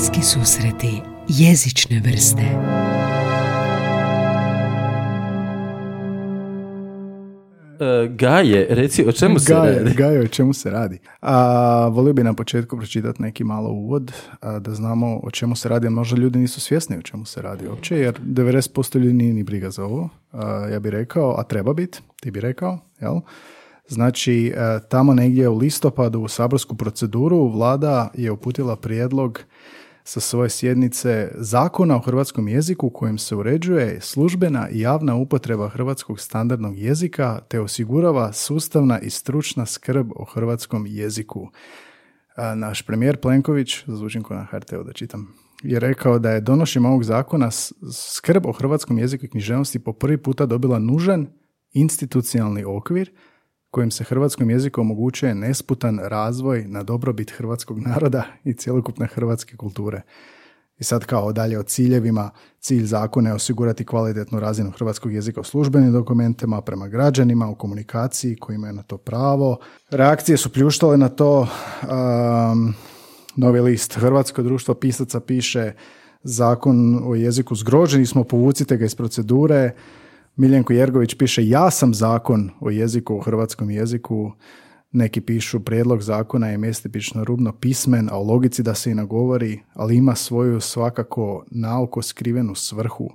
Bliski susreti jezične vrste E, Gaje, reci o čemu se Gaje, radi? Gaje, o čemu se radi? A, volio bi na početku pročitati neki malo uvod, a, da znamo o čemu se radi, a možda ljudi nisu svjesni o čemu se radi uopće, jer 90% ljudi nije ni briga za ovo, a, ja bih rekao, a treba biti, ti bi rekao, jel? Znači, a, tamo negdje u listopadu u saborsku proceduru vlada je uputila prijedlog sa svoje sjednice zakona o hrvatskom jeziku kojim se uređuje službena i javna upotreba hrvatskog standardnog jezika te osigurava sustavna i stručna skrb o hrvatskom jeziku. Naš premijer Plenković, zvučim ko na HRT-u da čitam, je rekao da je donošenjem ovog zakona skrb o hrvatskom jeziku i književnosti po prvi puta dobila nužan institucionalni okvir kojim se hrvatskom jeziku omogućuje nesputan razvoj na dobrobit hrvatskog naroda i cjelokupne hrvatske kulture. I sad kao dalje o ciljevima, cilj zakona je osigurati kvalitetnu razinu hrvatskog jezika u službenim dokumentima prema građanima u komunikaciji koji imaju na to pravo. Reakcije su pljuštale na to. um, Novi list Hrvatsko društvo pisaca piše zakon o jeziku zgroženi smo, povucite ga iz procedure. Miljenko Jergović piše ja sam zakon o jeziku u hrvatskom jeziku. Neki pišu prijedlog zakona je mjestipično rubno pismen, a o logici da se i nagovori, ali ima svoju svakako naoko skrivenu svrhu.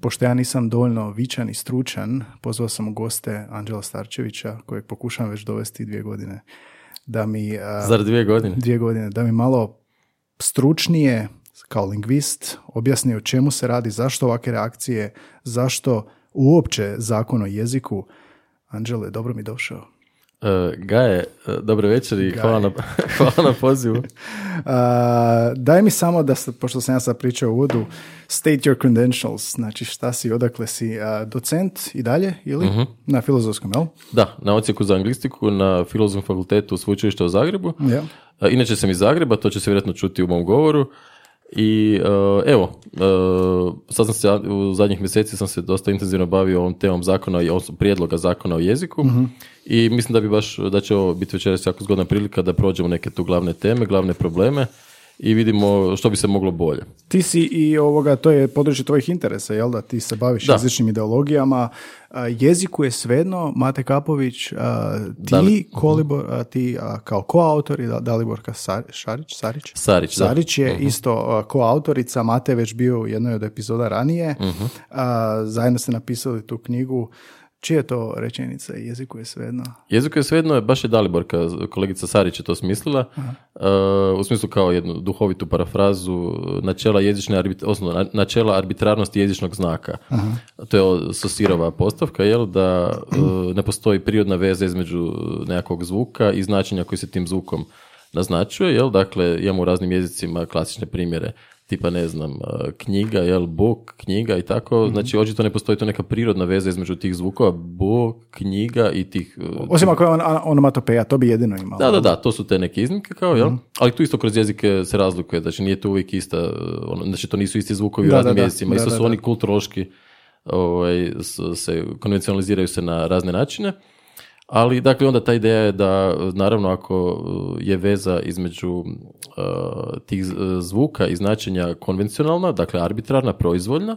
Pošto ja nisam dovoljno vičan i stručan, pozvao sam u goste Anđela Starčevića, kojeg pokušavam već dovesti dvije godine, da mi... Zar dvije godine? dvije godine, da mi malo stručnije, kao lingvist, objasni o čemu se radi, zašto ovakve reakcije, zašto uopće zakon o jeziku. Anđele, dobro mi došao. E, Gaje, e, dobre večer i hvala na, hvala na pozivu. A, daj mi samo da, se- pošto sam ja sad pričao u uvodu, state your credentials, znači šta si, odakle si, a, docent i dalje, ili? Na filozofskom, jel? Da, na odsjeku za anglistiku na Filozofskom fakultetu Sveučilišta u Zagrebu. E, Inače sam iz Zagreba, to će se vjerojatno čuti u mom govoru. I e, evo, e, sad sam se, u zadnjih mjeseci sam se dosta intenzivno bavio ovom temom zakona, i prijedloga zakona o jeziku. I mislim da bi baš, da će ovo biti večeras jako zgodna prilika da prođemo neke tu glavne teme, glavne probleme i vidimo što bi se moglo bolje. Ti si i ovoga, to je područje tvojih interesa, jel da? Ti se baviš Da. jezičnim ideologijama. Jeziku je svejedno, Mate Kapović, a, ti, Dali- Kolibor, a, ti a, kao koautor i Da- Daliborka Sar, Šarić, Sarić? Sarić, da. Sarić je isto a, koautorica, Mate je već bio u jednoj od epizoda ranije. A, zajedno ste napisali tu knjigu. Čija je to rečenica? Jeziku je svejedno. Jeziku je svejedno, baš je Daliborka, kolegica Sarić je to smislila, uh, u smislu kao jednu duhovitu parafrazu načela jezične, osnovno, na- načela arbitrarnosti jezičnog znaka. To je Sosirova postavka, jel, da uh, ne postoji prirodna veza između nekakvog zvuka i značenja koji se tim zvukom naznačuje, jel, dakle, imamo u raznim jezicima klasične primjere, tipa, ne znam, uh, knjiga, jel, book, knjiga i tako, znači, očito ne postoji to neka prirodna veza između tih zvukova, book, knjiga i tih uh, Osim ako je on, onomatopeja, to bi jedino imalo. da, da, da, to su te neke iznimke kao, jel? Ali tu isto kroz jezike se razlikuje, znači nije to uvijek ista, ono, znači to nisu isti zvukovi u Da, raznim da, da. jezicima, Da, isto su da. oni kulturološki ovaj, se konvencionaliziraju se na razne načine, ali dakle onda ta ideja je da naravno ako uh, je veza između uh, tih z- zvuka i značenja konvencionalna, dakle arbitrarna, proizvoljna,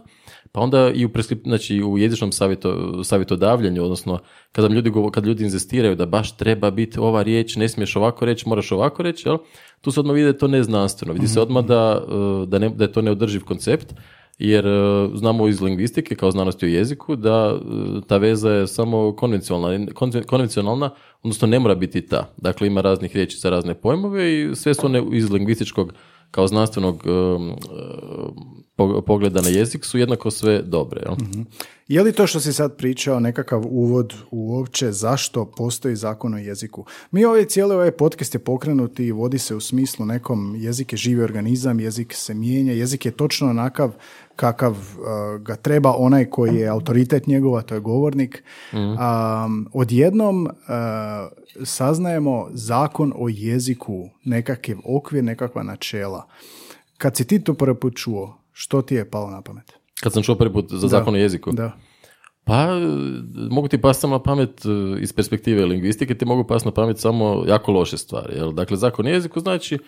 pa onda i u, preskrip- znači, u jezičnom savjeto, savjetodavljanju, odnosno kada ljudi, kad ljudi inzistiraju da baš treba biti ova riječ, ne smiješ ovako reći, moraš ovako reći, jel? tu se odmah vidi da je to neznanstveno. Vidi se odmah da, uh, da, ne, da je to neodrživ koncept, jer uh, znamo iz lingvistike kao znanosti o jeziku da uh, ta veza je samo konvencionalna, Kon- konvencionalna, odnosno ne mora biti ta. Dakle, ima raznih riječi za razne pojmove i sve su one iz lingvističkog kao znanstvenog po- pogleda na jezik su jednako sve dobre. Jel? Je li to što si sad pričao nekakav uvod uopće zašto postoji zakon o jeziku? Mi ovaj cijeli ovaj podcast je pokrenut i vodi se u smislu nekom jezik je živi organizam, jezik se mijenja, jezik je točno onakav kakav uh, ga treba onaj koji je autoritet njegova, to je govornik. Um, odjednom uh, saznajemo zakon o jeziku, nekakav okvir, nekakva načela. Kad si ti to prvi put čuo, što ti je palo na pamet? Kad sam čuo prvi put za zakon o jeziku. Da. Pa, e, mogu ti pasti samo na pamet e, iz perspektive lingvistike, ti mogu pasti na pamet samo jako loše stvari. Jel? Dakle, zakon o jeziku znači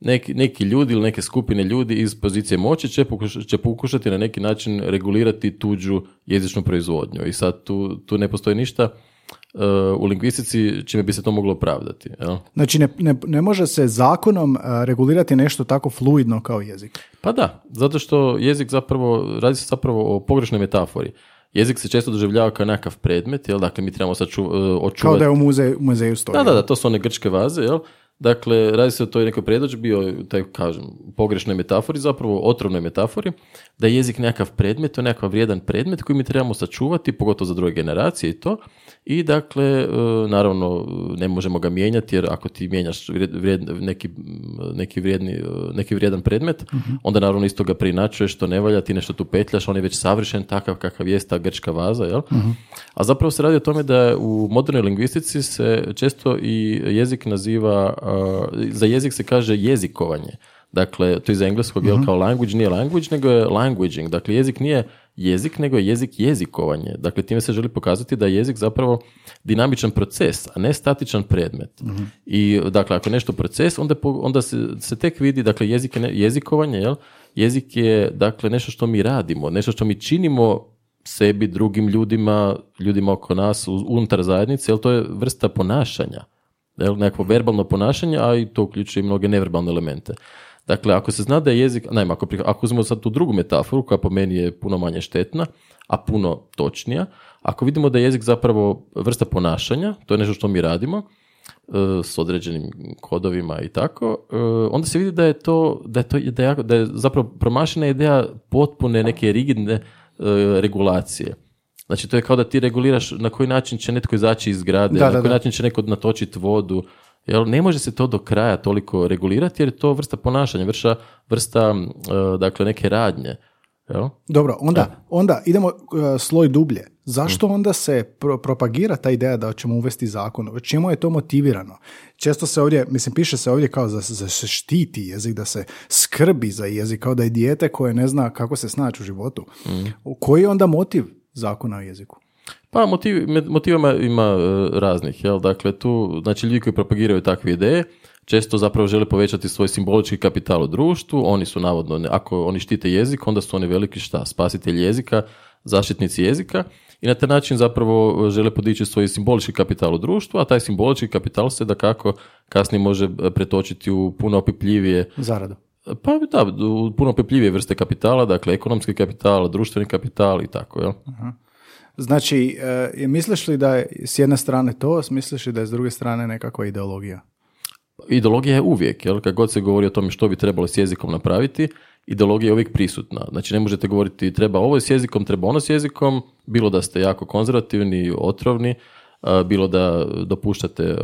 neki, neki ljudi ili neke skupine ljudi iz pozicije moći će, će pokušati na neki način regulirati tuđu jezičnu proizvodnju. I sad tu, tu ne postoji ništa uh, u lingvistici čime bi se to moglo opravdati. Jel? Znači ne, ne, ne može se zakonom uh, regulirati nešto tako fluidno kao jezik? Pa da, zato što jezik zapravo, radi se zapravo o pogrešnoj metafori. Jezik se često doživljava kao nekakav predmet, jel? dakle mi trebamo saču, uh, očuvati... Kao da je u muzeju, muzeju stoji. Da, da, da, to su one grčke vaze, jel? Dakle, radi se o toj nekoj predođbi, o taj, kažem, pogrešnoj metafori, zapravo otrovnoj metafori, da je jezik nekakav predmet, to je nekakav vrijedan predmet koji mi trebamo sačuvati, pogotovo za druge generacije i to. I dakle, e, naravno, ne možemo ga mijenjati, jer ako ti mijenjaš neki, neki, vrijedni, e, neki vrijedan predmet, mhm. onda naravno isto ga prinačuješ, što ne valja, ti nešto tu petljaš, on je već savršen takav kakav jest ta grčka vaza, jel? Mhm. A zapravo se radi o tome da u modernoj lingvistici se često i jezik naziva za jezik se kaže jezikovanje. Dakle, to je iz engleskog, uh kao language nije language, nego je languaging. Dakle, jezik nije jezik, nego je jezik jezikovanje. Dakle, time se želi pokazati da je jezik zapravo dinamičan proces, a ne statičan predmet. Mhm. I, dakle, ako je nešto proces, onda, onda se, se tek vidi, dakle, jezik je jezikovanje, jel? Jezik je, dakle, nešto što mi radimo, nešto što mi činimo sebi, drugim ljudima, ljudima oko nas, unutar zajednice, jel to je vrsta ponašanja jel, nekakvo verbalno ponašanje, a i to uključuje i mnoge neverbalne elemente. Dakle, ako se zna da je jezik, naime, ako, ako uzmemo sad tu drugu metaforu, koja po meni je puno manje štetna, a puno točnija, ako vidimo da je jezik zapravo vrsta ponašanja, to je nešto što mi radimo, e, s određenim kodovima i tako, e, onda se vidi da je to, da je, to, da je, da je zapravo promašena ideja potpune neke rigidne e, regulacije. Znači, to je kao da ti reguliraš na koji način će netko izaći iz zgrade, da, na koji način će neko natočiti vodu. Jel, ne može se to do kraja toliko regulirati jer je to vrsta ponašanja, vrsta, vrsta e, dakle, neke radnje. Jel? Dobro, onda, onda idemo uh, sloj dublje. Zašto mm. onda se propagira ta ideja da ćemo uvesti zakon? Čemu je to motivirano? Često se ovdje, mislim, piše se ovdje kao da se štiti jezik, da se skrbi za jezik, kao da je dijete koje ne zna kako se snaći u životu. Mm. Koji je onda motiv zakona o jeziku? Pa motiv, motivama ima e, raznih, jel? Dakle, tu, znači ljudi koji propagiraju takve ideje, često zapravo žele povećati svoj simbolički kapital u društvu, oni su navodno, ako oni štite jezik, onda su oni veliki šta, spasitelji jezika, zaštitnici jezika i na taj način zapravo žele podići svoj simbolički kapital u društvu, a taj simbolički kapital se da kako kasnije može pretočiti u puno opipljivije zaradu. Pa da, puno opipljivije vrste kapitala, dakle ekonomski kapital, društveni kapital i tako, jel? Aha. Znači, e, misliš li da je s jedne strane to, misliš li da je s druge strane nekakva ideologija? Ideologija je uvijek, jel? Kad god se govori o tome što bi trebalo s jezikom napraviti, ideologija je uvijek prisutna. Znači, ne možete govoriti treba ovo s jezikom, treba ono s jezikom, bilo da ste jako konzervativni, otrovni, bilo da dopuštate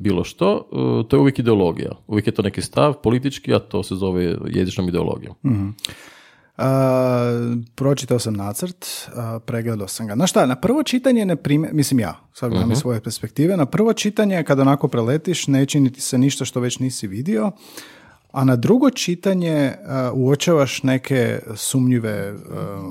bilo što, to je uvijek ideologija. Uvijek je to neki stav politički, a to se zove jezičnom ideologijom. mm pročitao sam nacrt, uh, pregledao sam ga. Znaš šta, na prvo čitanje ne prime, mislim ja, sad gledam uh svoje perspektive, na prvo čitanje kada onako preletiš ne čini ti se ništa što već nisi vidio, a na drugo čitanje uh, uočavaš neke sumnjive uh,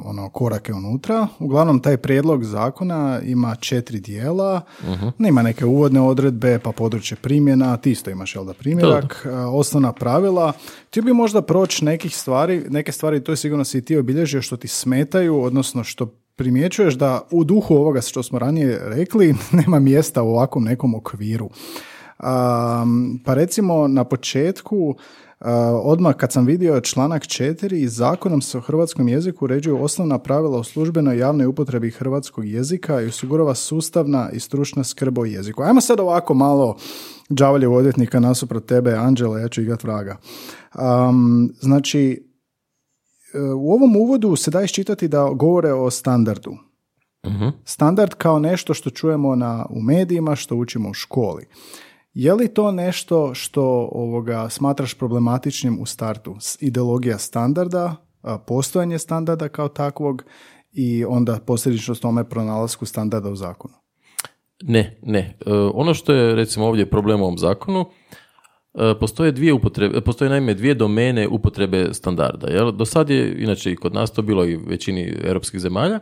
ono korake unutra. Uglavnom taj prijedlog zakona ima četiri dijela, uh ima neke uvodne odredbe, pa područje primjena, ti isto imaš jel da primjerak, uh, osnovna pravila. Ti bi možda proći nekih stvari, neke stvari, to je sigurno si i ti obilježio što ti smetaju, odnosno što primjećuješ da u duhu ovoga što smo ranije rekli nema mjesta u ovakvom nekom okviru. Um, pa recimo na početku odmah kad sam vidio članak 4, zakonom se o hrvatskom jeziku uređuju osnovna pravila o službenoj javnoj upotrebi hrvatskog jezika i osigurava sustavna i stručna skrb o jeziku. Ajmo sad ovako malo đavoljev odvjetnika nasuprot tebe, Anđela, ja ću igrat vraga. Um, znači, e, u ovom uvodu se da iščitati da govore o standardu. uh Standard kao nešto što čujemo na, u medijima, što učimo u školi. Je li to nešto što ovoga smatraš problematičnim u startu? Ideologija standarda, postojanje standarda kao takvog i onda posljedično s tome pronalasku standarda u zakonu? Ne, ne. E, ono što je recimo ovdje problem u ovom zakonu, e, postoje dvije upotrebe, postoje naime dvije domene upotrebe standarda. Jel? Do sad je, inače i kod nas to bilo i većini europskih zemalja,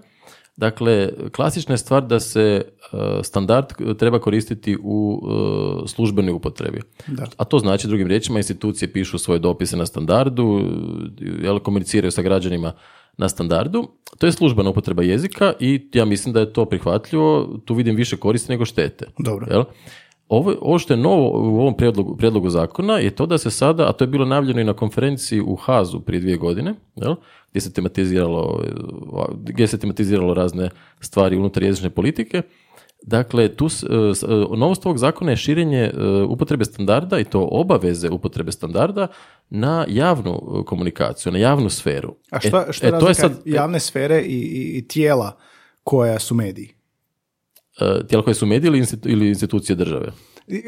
Dakle, klasična je stvar da se e, standard treba koristiti u e, službenoj upotrebi. Da. A to znači, drugim riječima, institucije pišu svoje dopise na standardu, jel, komuniciraju sa građanima na standardu. To je službena upotreba jezika i ja mislim da je to prihvatljivo. Tu vidim više koristi nego štete. Dobro. Jel? Ovo, ovo što je novo u ovom prijedlogu, prijedlogu zakona je to da se sada, a to je bilo najavljeno i na konferenciji u Hazu prije dvije godine, jel? gdje se tematiziralo gdje se tematiziralo razne stvari unutar jezične politike. Dakle, tu e, e, novost ovog zakona je širenje e, upotrebe standarda i to obaveze upotrebe standarda na javnu komunikaciju, na javnu sferu. A što, što e, to je sad javne sfere i, i, i tijela koja su mediji? E, tijela koje su mediji ili institu- ili institucije države.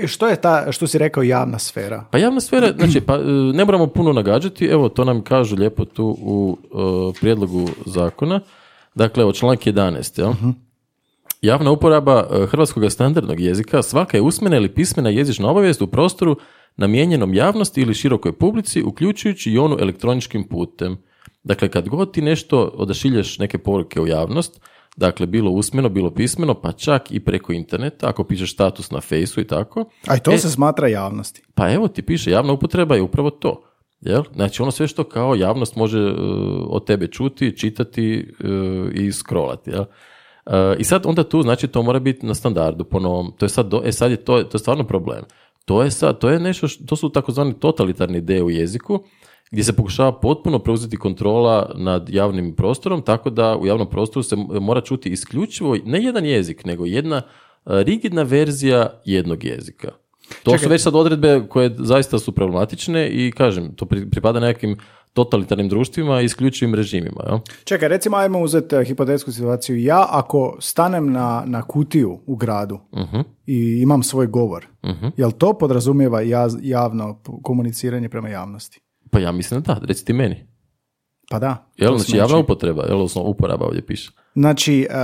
Što je ta, što si rekao, javna sfera? Pa javna sfera, znači, pa, e, ne moramo puno nagađati, evo, to nam kažu lijepo tu u e, prijedlogu zakona. Dakle, evo, članak 11, jel? Javna uporaba hrvatskog standardnog jezika svaka je usmena ili pismena jezična obavijest u prostoru namijenjenom javnosti ili širokoj publici, uključujući i onu elektroničkim putem. Dakle, kad god ti nešto odašilješ neke poruke u javnost, dakle, bilo usmeno, bilo pismeno, pa čak i preko interneta, ako pišeš status na fejsu i tako, A i to E, se smatra javnosti. pa evo ti piše, javna upotreba je upravo to. Jel? Znači ono sve što kao javnost može e, od tebe čuti, čitati e, i scrollati. Jel? E, I sad onda tu, znači to mora biti na standardu po novom. To je sad, do- e sad je to, to je stvarno problem. To je sad, to je nešto, što, to su takozvani totalitarni ideje u jeziku, gdje se pokušava potpuno preuzeti kontrola nad javnim prostorom, tako da u javnom prostoru se mora čuti isključivo ne jedan jezik, nego jedna e, rigidna verzija jednog jezika. To Čekaj. su već sad odredbe koje zaista su problematične i kažem, to pri- pripada nekim totalitarnim društvima i isključivim režimima. Jel? Čekaj, recimo ajmo uzeti eh, hipotetsku situaciju. Ja ako stanem na, na kutiju u gradu Mhm. i imam svoj govor, jel to podrazumijeva jaz- javno komuniciranje prema javnosti? Pa ja mislim da da, reci ti meni. Pa da. Jel? Znači javna upotreba, jel? Odnosno uporaba ovdje piše. Znači, eh,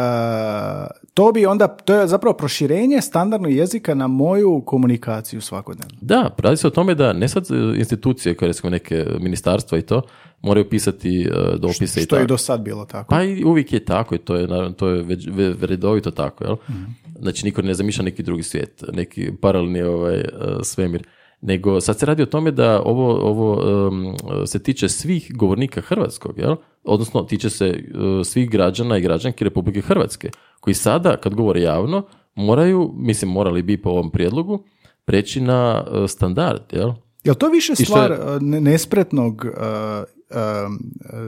to bi onda, to je zapravo proširenje standardnog jezika na moju komunikaciju svakodnevno. Da, radi se o tome da ne sad e, institucije koje recimo neke ministarstva i to moraju pisati e, dopise i Što je tako. do sad bilo tako. Pa i uvijek je tako i to je, naravno, to je već ve- redovito tako, jel? Mhm. Znači niko ne zamišlja neki drugi svijet, neki paralelni ovaj, e, svemir. Nego sad se radi o tome da ovo, ovo em, se tiče svih govornika hrvatskog, jel? Odnosno tiče se e, svih građana i građanki Republike Hrvatske, koji sada kad govore javno moraju, mislim morali bi po ovom prijedlogu, preći na e, standard, jel? Jel to više je- stvar ne- nespretnog eh,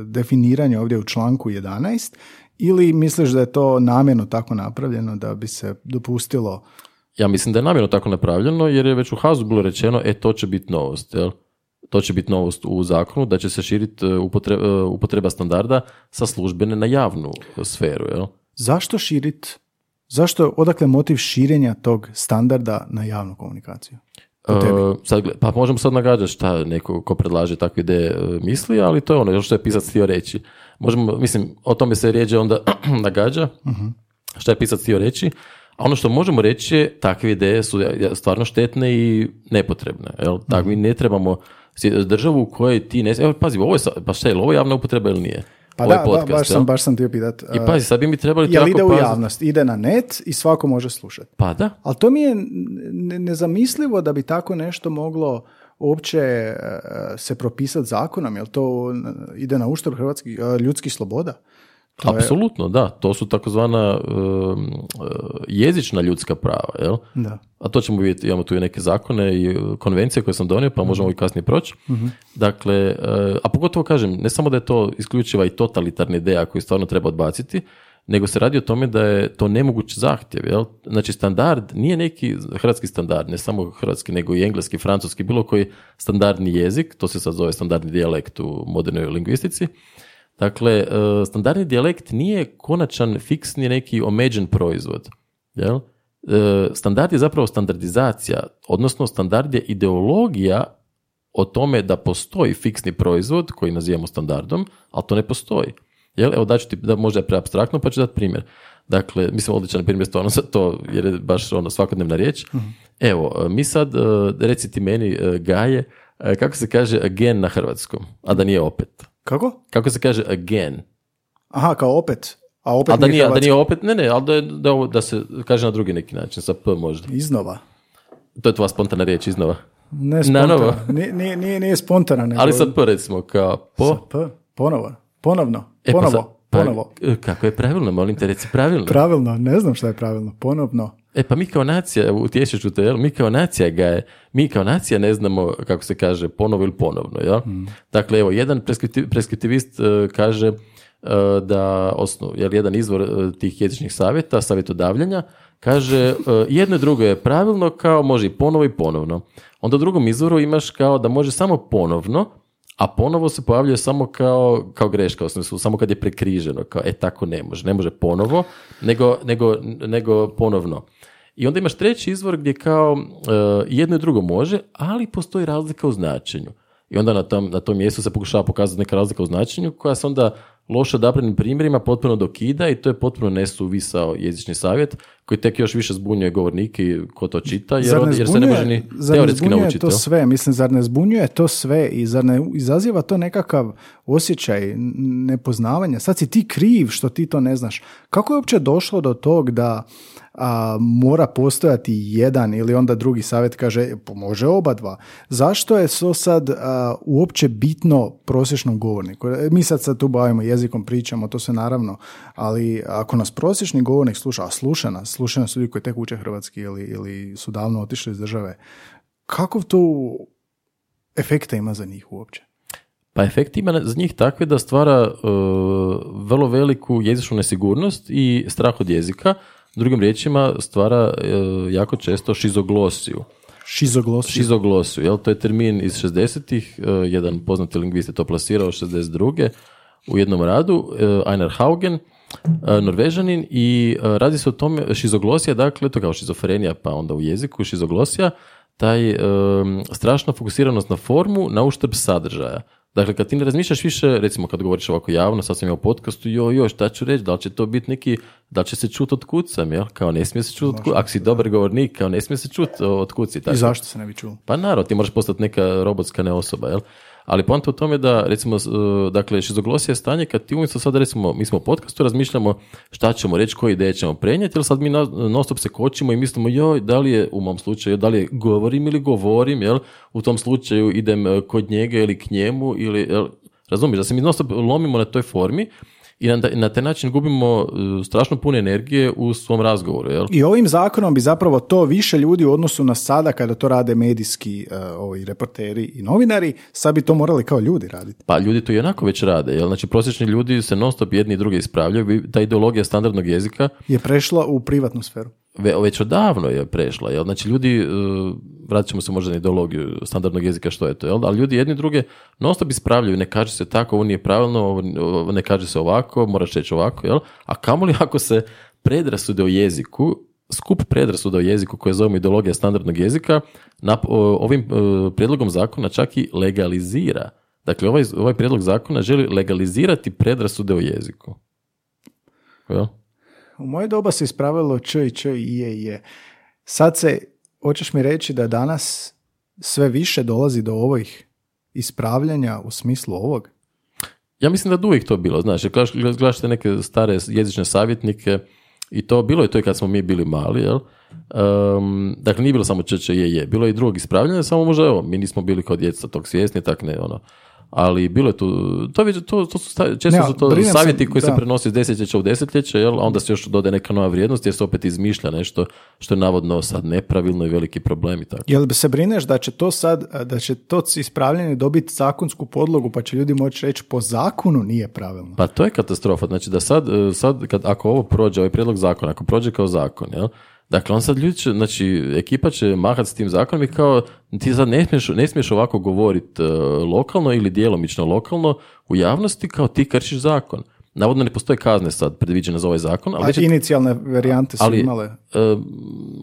definiranja ovdje u članku 11 ili misliš da je to namjerno tako napravljeno da bi se dopustilo Ja mislim da je namjerno tako napravljeno jer je već u Hazu bilo rečeno e to će biti novost, jel? To će biti novost u zakonu da će se širiti e, upotreba, upotreba standarda sa službene na javnu sferu, jel? zašto širit zašto, odakle motiv širenja tog standarda na javnu komunikaciju? E, sad, pa možemo sad nagađati šta neko ko predlaže takve ideje e, misli, ali to je ono što je pisac htio reći. Možemo, mislim, o tome se rijeđe onda nagađa, šta je pisac htio reći, a ono što možemo reći je takve ideje su stvarno štetne i nepotrebne. Jel? Tak, mi ne trebamo državu u kojoj ti ne... Evo, pazi, ovo je, pa šta je, ovo javna upotreba ili nije? Pa Ovaj da, podcast, ba- baš, jel? sam, baš sam htio pitat. I pazi, sad bi mi trebali jel ide u paziti. javnost, ide na net i svako može slušati. Pa da, Ali to mi je ne- nezamislivo da bi tako nešto moglo uopće e, se propisati zakonom, jel to ide na uštrb hrvatskih e, ljudskih sloboda? To je- apsolutno, da. To su takozvana uh, jezična ljudska prava, jel? Da. A to ćemo vidjeti, imamo tu i neke zakone i uh, konvencije koje sam donio, pa možemo i kasnije proći. Dakle, uh, a pogotovo kažem, ne samo da je to isključiva i totalitarna ideja koju stvarno treba odbaciti, nego se radi o tome da je to nemoguć zahtjev, jel? Znači, standard nije neki hrvatski standard, ne samo hrvatski, nego i engleski, francuski, bilo koji standardni jezik, to se sad zove standardni dijalekt u modernoj lingvistici, Dakle, e, standardni dijalekt nije konačan, fiksni neki omeđen proizvod. Jel? E, Standard je zapravo standardizacija, odnosno standard je ideologija o tome da postoji fiksni proizvod koji nazivamo standardom, ali to ne postoji. Jel? Evo daću ti da možda je preabstraktno, pa ću dati primjer. Dakle, mislim odličan primjer stvarno za to, jer je baš ono svakodnevna riječ. Evo, mi sad, e, reci ti meni, e, Gaje, e, kako se kaže again na hrvatskom, a da nije opet? Kako? Kako se kaže again? Aha, kao opet. A opet A da nije, da nije opet, ne, ne, ali da, je, da, ovo, da se kaže na drugi neki način, sa P možda. Iznova. To je tvoja spontana riječ iznova. Ne Na spontano. novo. Nije, nije, nije, spontana, nego... Ali sa P recimo, kao po... Sa P. Ponovo. Ponovno. E, pa Ponovo. sa- pa, Ponovo. kako je pravilno, molim te, reci pravilno. Pravilno. Ne znam šta je pravilno. Ponovno. E pa mi kao nacija, utješit ću te, jel? mi kao nacija ga je, mi kao nacija ne znamo kako se kaže ponovo ili ponovno, jel? Dakle, evo, jedan preskripti- preskriptivist e, kaže e, da, osnov, jel, jedan izvor e, tih jezičnih savjeta, savjetodavljanja, kaže e, jedno i drugo je pravilno kao može i ponovo i ponovno. Onda u drugom izvoru imaš kao da može samo ponovno, a ponovo se pojavljuje samo kao, kao greška, u smislu, samo kad je prekriženo, kao e tako ne može, ne može ponovo, nego, nego, nego ponovno. I onda imaš treći izvor gdje kao e, jedno i drugo može, ali postoji razlika u značenju. I onda na tom, na tom mjestu se pokušava pokazati neka razlika u značenju koja se onda loše odabranim primjerima potpuno dokida i to je potpuno nesuvisao jezični savjet koji tek još više zbunjuje govornike i ko to čita jer, Zar ne jer se ne može zbunjuje- ni zar ne teoretski zbunjuje naučiti. to sve? Mislim, zar ne zbunjuje to sve i zar ne izaziva to nekakav osjećaj nepoznavanja? Sad si ti kriv što ti to ne znaš. Kako je uopće došlo do tog da a, mora postojati jedan ili onda drugi savjet kaže "E, pa može oba dva. Zašto je to sad a, uopće bitno prosječnom govorniku? E, Mi sad sad tu bavimo jezikom, pričamo, to sve naravno, ali ako nas prosječni govornik sluša, a sluša nas, sluša nas ljudi koji tek uče hrvatski ili, ili su davno otišli iz države, kakov to efekta ima za njih uopće? Pa efekt ima za njih takve da stvara e, vrlo veliku jezičnu nesigurnost i strah od jezika. Drugim riječima stvara e, jako često šizoglosiju. Šizoglosija. Šizoglosiju, jel? To je termin iz 60-ih, e, jedan poznati lingvist je to plasirao 62. u jednom radu, e, Einar Haugen, norvežanin i radi se o tome, šizoglosija, dakle, to kao šizofrenija, pa onda u jeziku, šizoglosija, taj e, strašna fokusiranost na formu na uštrb sadržaja. Dakle, kad ti ne razmišljaš više, recimo kad govoriš ovako javno, sad sam imao podcastu, joj, joj, šta ću reći, da li će to biti neki, da li će se čuti od kud sam, jel? Kao ne smije se čuti od kud, ako si dobar govornik, kao ne smije se čuti od kud si. I Tako. zašto se ne bi čuo? Pa naravno, ti moraš postati neka robotska ne osoba, jel? Ali poanta u tome da, recimo, uh, dakle, šizoglosija je stanje kad ti umjesto sad, recimo, mi smo u podcastu, razmišljamo šta ćemo reći, koje ideje ćemo prenijeti, ili sad mi non stop se kočimo i mislimo, joj, da li je, u mom slučaju, da li je govorim ili govorim, jel? U tom slučaju idem uh, kod njega ili k njemu, ili, jel? Razumiješ, da se mi non stop lomimo na toj formi i na, na taj način gubimo uh, strašno puno energije u svom razgovoru, jel? I ovim zakonom bi zapravo to više ljudi u odnosu na sada kada to rade medijski uh, ovi reporteri i novinari, sad bi to morali kao ljudi raditi. Pa ljudi to i onako već rade, jel? Znači prosječni ljudi se non stop jedni i drugi ispravljaju, ta ideologija standardnog jezika Je prešla u privatnu sferu. Ve- već odavno je prešla, jel? Znači ljudi, uh, vratit ćemo se možda na ideologiju standardnog jezika što je to, jel? Ali ljudi jedni druge non stop ispravljaju, ne kaže se tako, ovo nije pravilno, ovo, ne kaže se ovako, moraš reći ovako, jel? A kamoli ako se predrasude o jeziku, skup predrasuda o jeziku koje zovemo ideologija standardnog jezika, o- ovim uh, prijedlogom zakona čak i legalizira. Dakle, ovaj, ovaj prijedlog zakona želi legalizirati predrasude o jeziku. Jel? U moje doba se ispravilo č i č i je i je. Sad se, hoćeš mi reći da danas sve više dolazi do ovih ispravljanja u smislu ovog? Ja mislim da je uvijek to bilo, jer gledaš, te neke stare jezične savjetnike i to bilo je to i kad smo mi bili mali, jel? Um, dakle, nije bilo samo č, č, je, je, bilo je i drugog ispravljanja, samo možda evo, mi nismo bili kao djeca tog svjesni, tak ne, ono. Ali bilo je tu, to, to, to su sta- često Ne, su to se, savjeti koji se da. prenose iz desetljeća u desetljeće, jel? a onda se još dodaje neka nova vrijednost jer se opet izmišlja nešto što je navodno sad nepravilno i veliki problem i tako. Jel se brineš da će to sad, da će to ispravljanje dobiti zakonsku podlogu pa će ljudi moći reći po zakonu nije pravilno? Pa to je katastrofa. Znači da sad, e, sad kad, ako ovo prođe, ovaj prijedlog zakona, ako prođe kao zakon, jel? Dakle, on sad ljudi će, znači, ekipa će mahat s tim zakonom i kao, ti sad ne smiješ, ne smiješ ovako govoriti lokalno ili djelomično lokalno u javnosti kao ti kršiš zakon. Navodno ne postoje kazne sad predviđene za ovaj zakon, ali A je inicijalne varijante su ali, imale. e,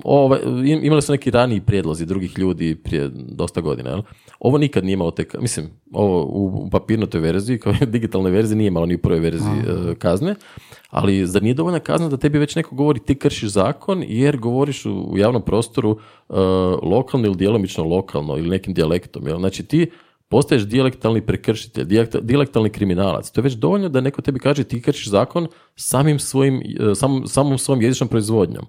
ovaj, im- imali su neki raniji prijedlozi drugih ljudi prije dosta godina. Jel? Ovo nikad nije imalo te, mislim, ovo u, papirnatoj verziji, kao digitalnoj verziji nije imalo ni u prvoj verziji e, kazne, ali zar nije dovoljna kazna da tebi već neko govori ti kršiš zakon jer govoriš u, u javnom prostoru e, lokalno ili djelomično lokalno ili nekim dijalektom. Jel? Znači ti postaješ dijalektalni prekršitelj, dijalekt- dijalektalni kriminalac. To je već dovoljno da neko tebi kaže ti kršiš zakon samim svojim, e, sam, samom svojom jezičnom proizvodnjom.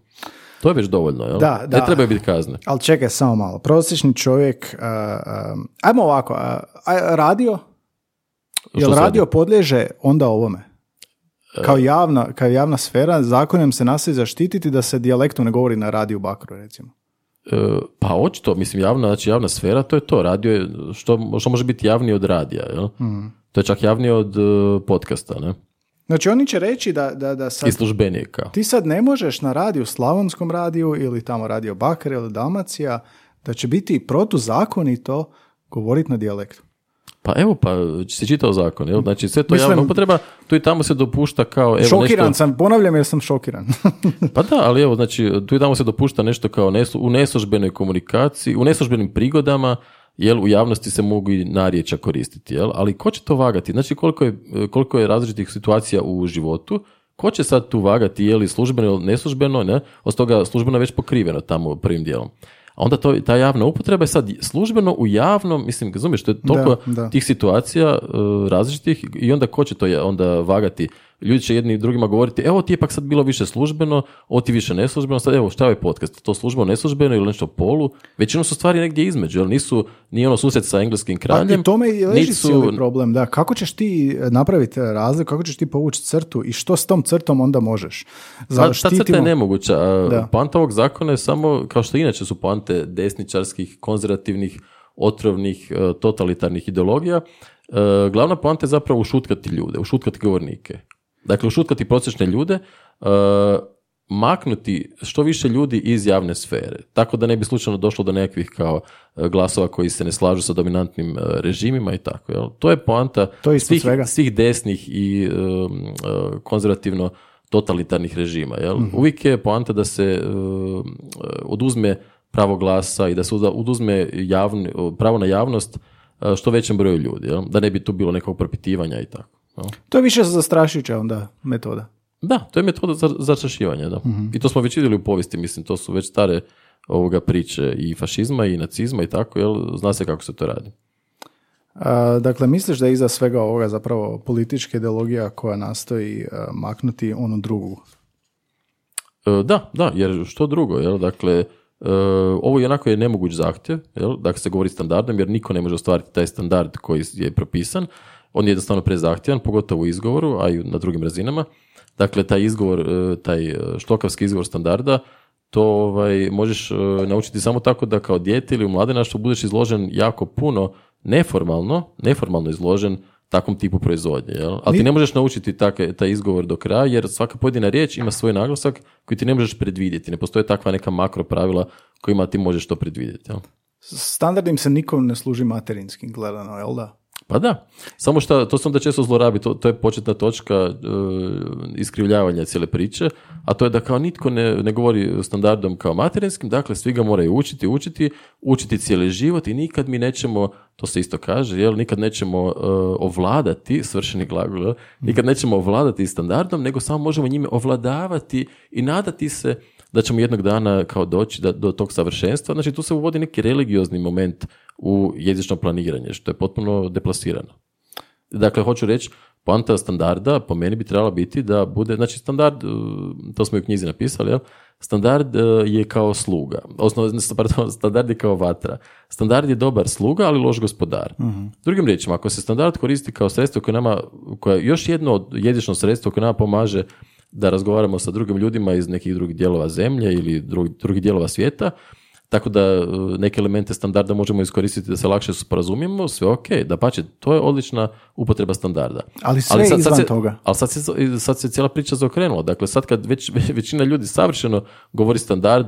To je već dovoljno, jel? Da, da. Ne trebaju biti kazne. Ali čekaj samo malo. Prosječni čovjek, a, ajmo ovako, a, radio, jel radio podliježe onda ovome? Kao javna, kao javna sfera, zakonom se nastoji zaštititi da se dijalektom ne govori na radiju Bakru, recimo. E, pa očito, mislim, javna, znači javna sfera, to je to. Radio je, što, što može biti javnije od radija, jel? Mhm. To je čak javnije od e, podcasta, ne? Znači oni će reći da, da, da sad, I ti sad ne možeš na radiju, Slavonskom radiju ili tamo radio Bakar ili Dalmacija, da će biti protuzakonito govoriti na dijalektu. Pa evo, pa si čitao zakon, jel? Znači sve to Mislim- javna upotreba, tu i tamo se dopušta kao... Evo, šokiran nešto, sam, ponavljam jer sam šokiran. Pa da, ali evo, znači, tu i tamo se dopušta nešto kao nesu, u neslužbenoj komunikaciji, u neslužbenim prigodama, jel, u javnosti se mogu i narječa koristiti, jel? Ali ko će to vagati? Znači, koliko je, koliko je različitih situacija u životu, ko će sad tu vagati, je li službeno ili neslužbeno, ne? Od toga službeno je već pokriveno tamo prvim dijelom. A onda to, ta javna upotreba je sad službeno u javnom, mislim, razumiješ, to je toliko Da, da. tih situacija e, različitih i onda ko će to je- onda vagati? Ljudi će jedni drugima govoriti, evo ti je pak sad bilo više službeno, ovo ti više neslužbeno, sad evo šta je ovaj podcast, to službeno, neslužbeno ili nešto polu, većinom su stvari negdje između, jer nisu, nije ono susret sa engleskim Pa kraljem, i tome i leži niti su- cijeli problem, da. Kako ćeš ti napraviti razliku, kako ćeš ti povući crtu i što s tom crtom onda možeš? Pa, ta crta je nemoguća. Da. Poanta ovog zakona je samo, kao što inače su poante desničarskih, konzervativnih, otrovnih, e, totalitarnih ideologija, e, glavna poanta je zapravo ušutkati ljude, ušutkati govornike. Dakle, ušutkati prosječne ljude, e, maknuti što više ljudi iz javne sfere, tako da ne bi slučajno došlo do nekakvih kao e, glasova koji se ne slažu sa dominantnim e, režimima i tako. Jel? To je poanta To svih, svega. svih desnih i konzervativno totalitarnih režima. Jel? Mhm. Uvijek je poanta da se oduzme pravo glasa i da se oduzme javni, pravo na javnost što većem broju ljudi. Jel? Da ne bi tu bilo nekog propitivanja i tako. To je više zastrašujuća onda metoda. Da, to je metoda za zastrašivanja, da. Mhm. I to smo već vidjeli u povijesti, mislim, to su već stare ovoga priče i fašizma i nacizma i tako, jel, zna se kako se to radi. A, dakle, misliš da je iza svega ovoga zapravo politička ideologija koja nastoji a, maknuti onu drugu? E, da, da, jer što drugo, jel, dakle, e, ovo je onako je nemoguć zahtjev, jel, dakle se govori standardom, jer niko ne može ostvariti taj standard koji je propisan, on je jednostavno prezahtjevan, pogotovo u izgovoru, a i na drugim razinama. Dakle, taj izgovor, e, taj e, štokavski izgovor standarda, to ovaj, možeš e, naučiti samo tako da kao dijete ili u mladenaštvu budeš izložen jako puno neformalno, neformalno izložen takvom tipu proizvodnje. Jel? Ali ti ne možeš naučiti take, taj izgovor do kraja jer svaka pojedina riječ ima svoj naglasak koji ti ne možeš predvidjeti. Ne postoje takva neka makro pravila kojima ti možeš to predvidjeti. Jel? Standardnim se nikom ne služi materinskim gledano, jel da? Pa da, samo što to se onda često zlorabi, to, to je početna točka e, iskrivljavanja cijele priče, a to je da kao nitko ne, ne govori standardom kao materinskim, dakle svi ga moraju učiti, učiti, učiti cijeli život i nikad mi nećemo, to se isto kaže, jel, nikad nećemo e, ovladati, svršeni glagol, nikad nećemo ovladati standardom, nego samo možemo njime ovladavati i nadati se da ćemo jednog dana kao doći da, do tog savršenstva. Znači tu se uvodi neki religiozni moment u jezično planiranje, što je potpuno deplasirano. Dakle, hoću reći, poanta standarda po meni bi trebala biti da bude, znači standard, uh, to smo i u knjizi napisali, jel? standard uh, je kao sluga, osnovno, pardon, standard je kao vatra. Standard je dobar sluga, ali loš gospodar. Drugim riječima, ako se standard koristi kao sredstvo koje nama, koje je još jedno od jezično sredstvo koje nama pomaže da razgovaramo sa drugim ljudima iz nekih drugih dijelova zemlje ili drugih, drugih dijelova svijeta, tako da e, neke elemente standarda možemo iskoristiti da se lakše sporazumijemo, sve ok, da pače, to je odlična upotreba standarda. Ali sve izvan se, toga. Ali sad se, sad se cijela priča zaokrenula. Dakle, sad kad već, većina ljudi savršeno govori standard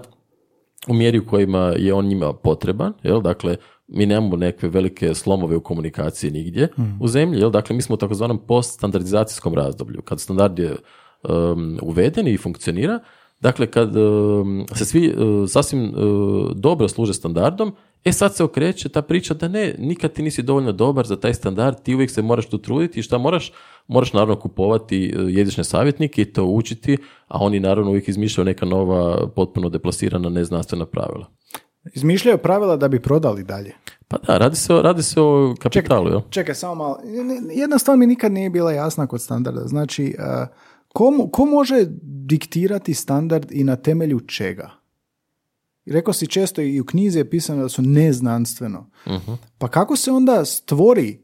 u mjeri u kojima je on njima potreban, jel? dakle, mi nemamo neke velike slomove u komunikaciji nigdje u zemlji, jel? dakle, mi smo u takozvanom poststandardizacijskom razdoblju, kad standard je um, uveden i funkcionira, dakle, kad um, se svi uh, sasvim uh, dobro služe standardom, e sad se okreće ta priča da ne, nikad ti nisi dovoljno dobar za taj standard, ti uvijek se moraš tu truditi i šta moraš? Moraš naravno kupovati jezične savjetnike i to učiti, a oni naravno uvijek izmišljaju neka nova, potpuno deplasirana, neznanstvena pravila. Izmišljaju pravila da bi prodali dalje. Pa da, radi se o, radi se o kapitalu, jel? Čekaj, samo malo. Jedna stvar mi nikad nije bila jasna kod standarda. Znači, uh, ko, ko može diktirati standard i na temelju čega? Rekao si često i u knjizi je pisano da su neznanstveno. Mhm. Pa kako se onda stvori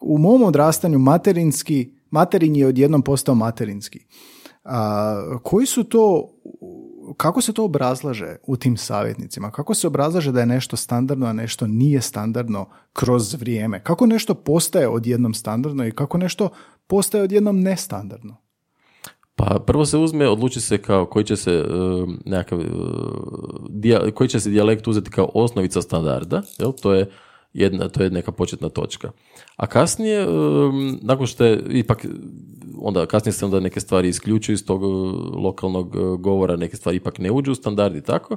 u mom odrastanju materinski, materin je odjednom postao materinski. A, koji su to, kako se to obrazlaže u tim savjetnicima? Kako se obrazlaže da je nešto standardno, a nešto nije standardno kroz vrijeme? Kako nešto postaje odjednom standardno i kako nešto postaje odjednom nestandardno? Pa prvo se uzme, odluči se kao koji će se e, nekakav, e, dija- koji će se dijalekt uzeti kao osnovica standarda, jel? To je jedna, to je neka početna točka. A kasnije, e, nakon što je ipak, onda kasnije se onda neke stvari isključuju iz tog lokalnog govora, neke stvari ipak ne uđu u standard i tako.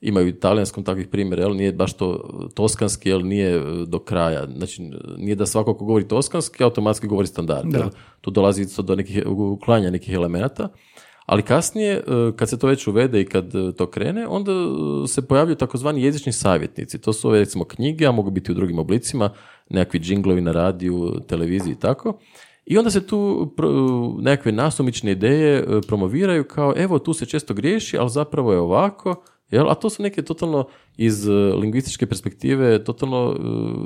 Ima i u italijanskom takvih primjera, jel, nije baš to toskanski, jel, nije e, do kraja. Znači, nije da svako ko govori toskanski, automatski govori standard. Da. jel. Tu dolazi isto do nekih, uklanja nekih elemenata. Ali kasnije, e, kad se to već uvede i kad e, to krene, onda e, se pojavljuju takozvani jezični savjetnici. To su ove, recimo, knjige, a mogu biti u drugim oblicima, nekakvi džinglovi na radiju, televiziji i tako. I onda se tu nekakve nasumične ideje e, promoviraju kao evo tu se često griješi, ali zapravo je ovako, jel? a to su neke totalno iz e, lingvističke perspektive totalno e,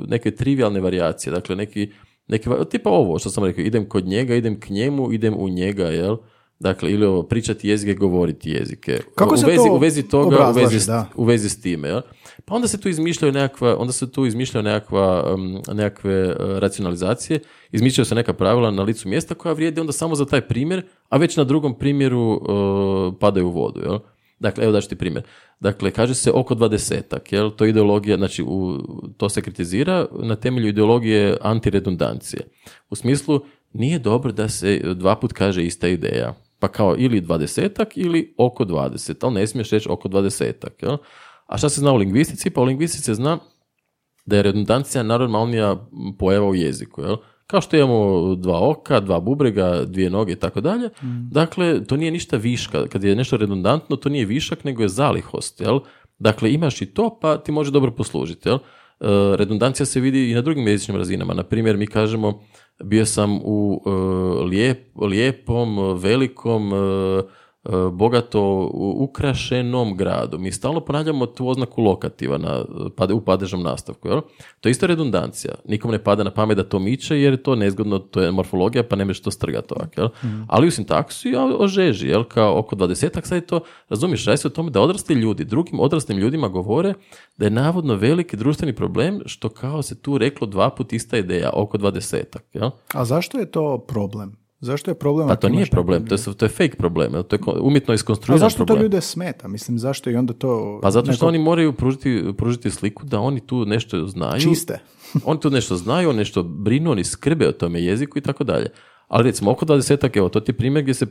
neke trivialne varijacije, dakle neki, neki tipa ovo što sam rekao, idem kod njega, idem k njemu, idem u njega, jel? Dakle, ili ovo, pričati jezike, govoriti jezike. Kako u se vezi, to u vezi toga, u vezi, da. u vezi s time. Jel? Pa onda se tu izmišljaju nekakva, onda se tu izmišljaju nekakva, um, nekakve uh, racionalizacije, izmišljaju se neka pravila na licu mjesta koja vrijede onda samo za taj primjer, a već na drugom primjeru uh, padaju u vodu. Jel? Dakle, evo daću ti primjer. Dakle, kaže se oko dvadesetak, jel? To ideologija, znači u, to se kritizira na temelju ideologije antiredundancije. U smislu, nije dobro da se dva put kaže ista ideja. Pa kao ili dvadesetak ili oko dvadeset, ali ne smiješ reći oko dvadesetak. Jel? A šta se zna u lingvistici? Pa u lingvistici se zna da je redundancija najnormalnija pojava u jeziku. Jel? Kao što imamo dva oka, dva bubrega, dvije noge i tako dalje. Dakle, to nije ništa viška. Kad je nešto redundantno, to nije višak, nego je zalihost. Jel? Dakle, imaš i to, pa ti može dobro poslužiti. Jel? E, redundancija se vidi i na drugim jezičnim razinama. Na primjer, mi kažemo bio sam u e, lijep, lijepom, velikom, e, bogato u- ukrašenom gradu. Mi stalno ponavljamo tu oznaku lokativa na, u padežnom nastavku. Jel? To je isto redundancija. Nikom ne pada na pamet da to miče jer je to nezgodno, to je morfologija pa ne možeš to strgati ovak. Jel? Ali u sintaksu je ožeži, jel? kao oko dvadesetak, sad je to, razumiješ, radi se o tome da odrasli ljudi drugim odraslim ljudima govore da je navodno veliki društveni problem što kao se tu reklo dva put ista ideja, oko dvadesetak. Jel? A zašto je to problem? Zašto je problem? Pa to nije problem, to je, to je fake problem, to je umjetno A iskonstruiran zašto to problem. ljude smeta? Mislim, zašto i onda to... Pa zato što neko oni moraju pružiti, pružiti sliku da oni tu nešto znaju. Čiste. oni tu nešto znaju, oni nešto brinu, oni skrbe o tome jeziku i tako dalje. Ali recimo oko 20 evo, to ti je primjer gdje se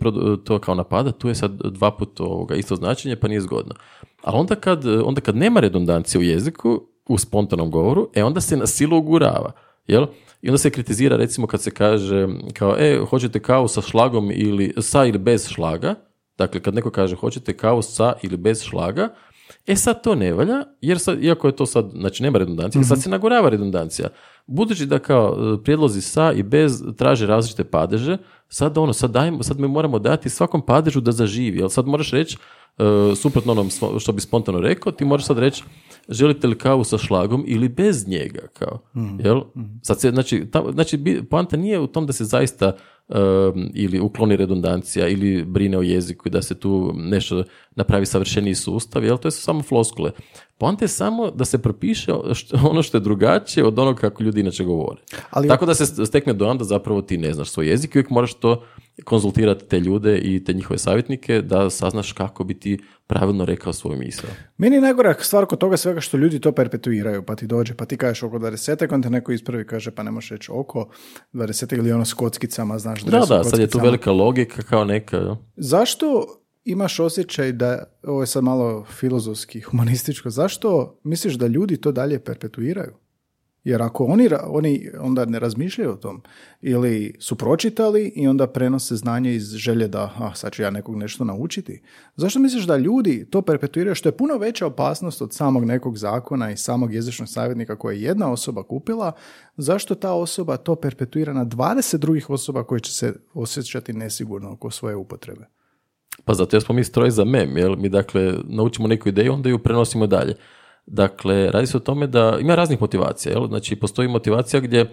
to kao napada, tu je sad dva put ovoga isto značenje, pa nije zgodno. Ali onda kad, onda kad nema redundancije u jeziku, u spontanom govoru, e onda se na silu ugurava. Jel? I onda se kritizira recimo kad se kaže kao, e, hoćete kavu sa šlagom ili sa ili bez šlaga, dakle kad neko kaže hoćete kavu sa ili bez šlaga, E sad to ne valja, jer sad, iako je to sad, znači nema redundancije, sad se nagorava redundancija. Budući da kao e, prijedlozi sa i bez traže različite padeže, sad ono, sad, dajemo, sad mi moramo dati svakom padežu da zaživi, jel sad moraš reći, e, suprotno onom što bi spontano rekao, ti moraš sad reći, želite li kavu sa šlagom ili bez njega, kao, jel? Sad se, znači, ta, znači, poanta nije u tom da se zaista ili ukloni redundancija ili brine o jeziku i da se tu nešto napravi savršeniji sustav, jel? To su samo floskule. Poanta je samo da se propiše ono što je drugačije od onog kako ljudi inače govore. Ali- Tako da se stekne dojam da zapravo ti ne znaš svoj jezik i uvijek moraš to konzultirati te ljude i te njihove savjetnike da saznaš kako bi ti pravilno rekao svoju misao. Meni je najgora stvar kod toga svega što ljudi to perpetuiraju, pa ti dođe, pa ti kažeš oko 20, onda neko ispravi kaže pa ne možeš reći oko 20 ili ono s kockicama, znaš, Da, da, sad je tu velika logika kao neka... jel? Zašto imaš osjećaj da, ovo je sad malo filozofski, humanističko, zašto misliš da ljudi to dalje perpetuiraju? Jer ako oni, oni onda ne razmišljaju o tom ili su pročitali i onda prenose znanje iz želje da ah, sad ću ja nekog nešto naučiti. Zašto misliš da ljudi to perpetuiraju što je puno veća opasnost od samog nekog zakona i samog jezičnog savjetnika koje je jedna osoba kupila, zašto ta osoba to perpetuira na 20 drugih osoba koje će se osjećati nesigurno oko svoje upotrebe? Pa zato jer smo mi stroj za mem, jel? Mi dakle naučimo neku ideju, onda ju prenosimo dalje. Dakle, radi se o tome da ima raznih motivacija, jel? Znači, postoji motivacija gdje,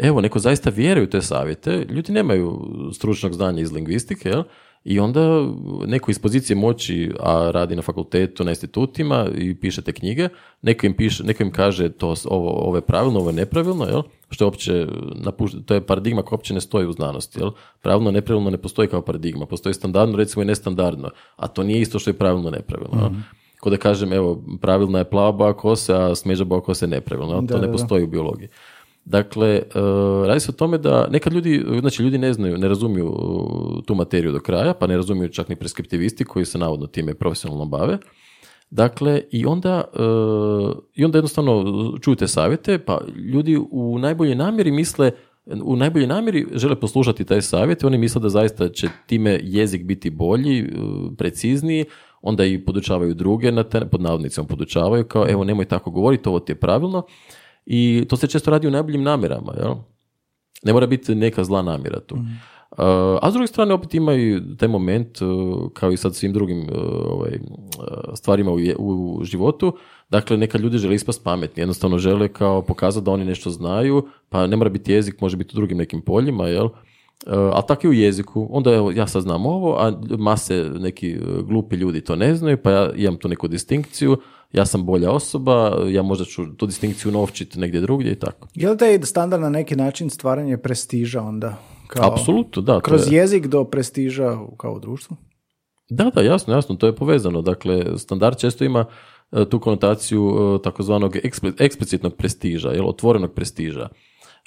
evo, neko zaista vjeruje u te savjete, ljudi nemaju stručnog znanja iz lingvistike, jel? I onda neko iz pozicije moći, a radi na fakultetu, na institutima i piše te knjige, neko im, piše, neko im kaže to, ovo, ovo je pravilno, ovo je nepravilno, jel? što je opće, napuš- to je paradigma koja uopće ne stoji u znanosti. Jel? Pravilno, nepravilno ne postoji kao paradigma, postoji standardno, recimo i nestandardno, a to nije isto što je pravilno, nepravilno. jel? Ko da kažem, evo, pravilna je plava boja kose, a smeđa boja kose je nepravilno, jel? Da, to ne da. postoji u biologiji. Dakle, e, radi se o tome da nekad ljudi, znači ljudi ne znaju, ne razumiju e, tu materiju do kraja, pa ne razumiju čak ni preskriptivisti koji se navodno time profesionalno bave. Dakle, i onda, e, i onda jednostavno čuju te savjete, pa ljudi u najboljoj namjeri misle, u najboljoj namjeri žele poslušati taj savjet i oni misle da zaista će time jezik biti bolji, precizniji, onda i podučavaju druge, na te, pod navodnicima podučavaju, kao evo nemoj tako govoriti, ovo ti je pravilno. I to se često radi u najboljim namjerama, jel? Ne mora biti neka zla namjera tu. Uh, a s druge strane opet ima i taj moment, uh, kao i sad svim drugim uh, ovaj, stvarima u, u životu, dakle neka ljudi žele ispast pametni, jednostavno žele kao pokazati da oni nešto znaju, pa ne mora biti jezik, može biti u drugim nekim poljima, jel? Uh, ali tako i u jeziku. Onda evo, ja sad znam ovo, a mase neki uh, glupi ljudi to ne znaju, pa ja imam tu neku distinkciju, ja sam bolja osoba, ja možda ću tu distinkciju novčiti negdje drugdje i tako. Je li taj standard na neki način stvaranje prestiža onda? Kao, Apsolutno, da. Kroz je- jezik do prestiža kao u društvu? Da, da, jasno, jasno, to je povezano. Dakle, standard često ima e, tu konotaciju e, takozvanog ekspli- eksplicitnog prestiža, jel, otvorenog prestiža.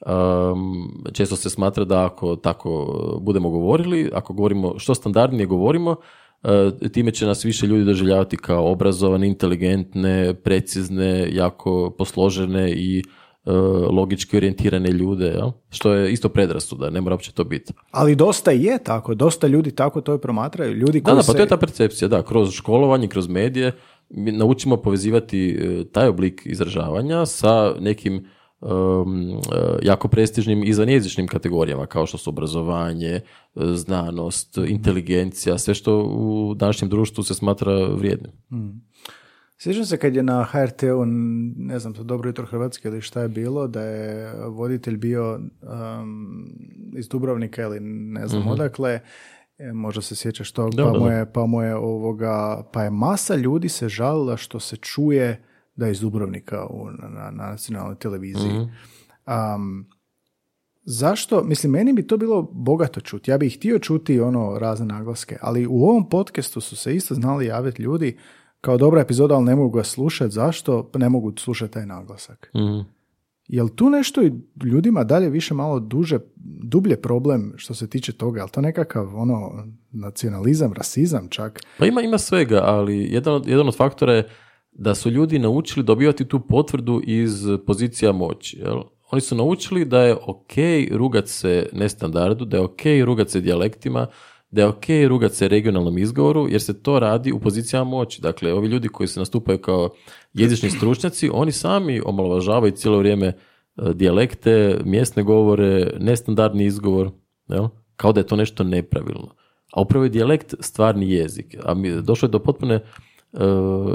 Um, često se smatra da ako tako budemo govorili, ako govorimo što standardnije govorimo, e, time će nas više ljudi doživljavati kao obrazovane, inteligentne, precizne, jako posložene i e, logički orijentirane ljude, jel? što je isto predrasuda, ne mora uopće to biti. Ali dosta je tako, dosta ljudi tako to promatraju. Ljudi Da, koji da, pa se... to je ta percepcija, da, kroz školovanje, kroz medije, mi naučimo povezivati e, taj oblik izražavanja sa nekim um, e, jako prestižnim izvanjezičnim kategorijama, kao što su obrazovanje, e, znanost, inteligencija, sve što u današnjem društvu se smatra vrijednim. Sjećam se kad je na HRT-u, ne znam, to Dobro jutro Hrvatske ili šta je bilo, da je voditelj bio um, iz Dubrovnika ili ne znam odakle, e, možda se sjećaš tog, pa, mu je, pa mu je ovoga, pa je masa ljudi se žalila što se čuje da je iz Dubrovnika u, na, na, na nacionalnoj televiziji. Um, zašto? Mislim, meni bi to bilo bogato čuti. Ja bih htio čuti ono razne naglaske, ali u ovom podcastu su se isto znali javiti ljudi kao dobra epizoda, ali ne mogu ga slušati. Zašto ne mogu slušati taj naglasak? Mhm. Jel tu nešto i ljudima dalje više malo duže, dublje problem što se tiče toga? Jel to nekakav ono nacionalizam, rasizam čak? Pa ima, ima svega, ali jedan od, jedan od faktora je da su ljudi naučili dobivati tu potvrdu iz pozicija moći. Jel? Oni su naučili da je ok rugat se nestandardu, da je ok rugat se dijalektima, da je ok rugat se regionalnom izgovoru, jer se to radi u pozicijama moći. Dakle, ovi ljudi koji se nastupaju kao jezični stručnjaci, oni sami omalovažavaju cijelo vrijeme e, dijalekte, mjesne govore, nestandardni izgovor, jel? kao da je to nešto nepravilno. A upravo je dijalekt stvarni jezik. A mi, došlo je do potpune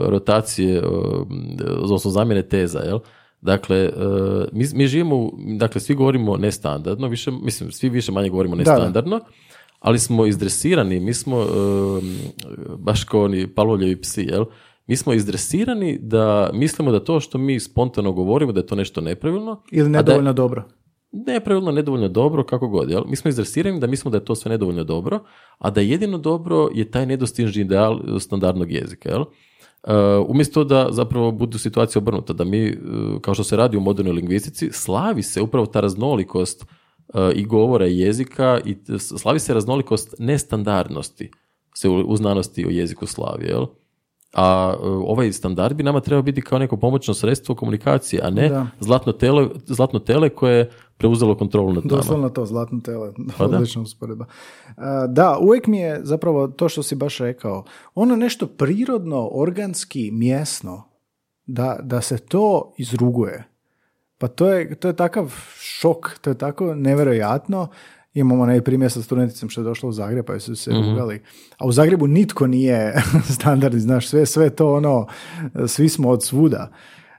rotacije, uh, odnosno zamjene teza, jel? Dakle, e, mi, mi živimo, dakle, svi govorimo nestandardno, više, mislim, svi više manje govorimo da. nestandardno, ali smo izdresirani, mi smo, e, baš kao oni palovljevi psi, jel? Mi smo izdresirani da mislimo da to što mi spontano govorimo, da je to nešto nepravilno, Ili a da je- nedovoljno dobro? Nepravilno, nedovoljno dobro, kako god. Jel? Mi smo izdresirani da mislimo da je to sve nedovoljno dobro, a da jedino dobro je taj nedostižni ideal standardnog jezika. Jel? Uh, umjesto da zapravo budu situacija obrnuta, da mi, uh, kao što se radi u modernoj lingvistici, slavi se upravo ta raznolikost uh, i govora i jezika i slavi se raznolikost nestandardnosti se u, u znanosti o jeziku slavi. Jel? A e, ovaj standard bi nama trebao biti kao neko pomoćno sredstvo komunikacije, a ne Da. zlatno tele, zlatno tele koje je preuzelo kontrolu nad nama. Doslovno to, zlatno tele, Pa da. odlična usporedba. A, Da, uvijek mi je zapravo to što si baš rekao, ono nešto prirodno, organski, mjesno, da, da se to izruguje. Pa to je, to je takav šok, to je tako nevjerojatno. Imamo onaj primjer sa studenticom što je došla u Zagreb, pa su se rugali. A u Zagrebu nitko nije standardni, znaš, sve, sve to ono, svi smo od svuda.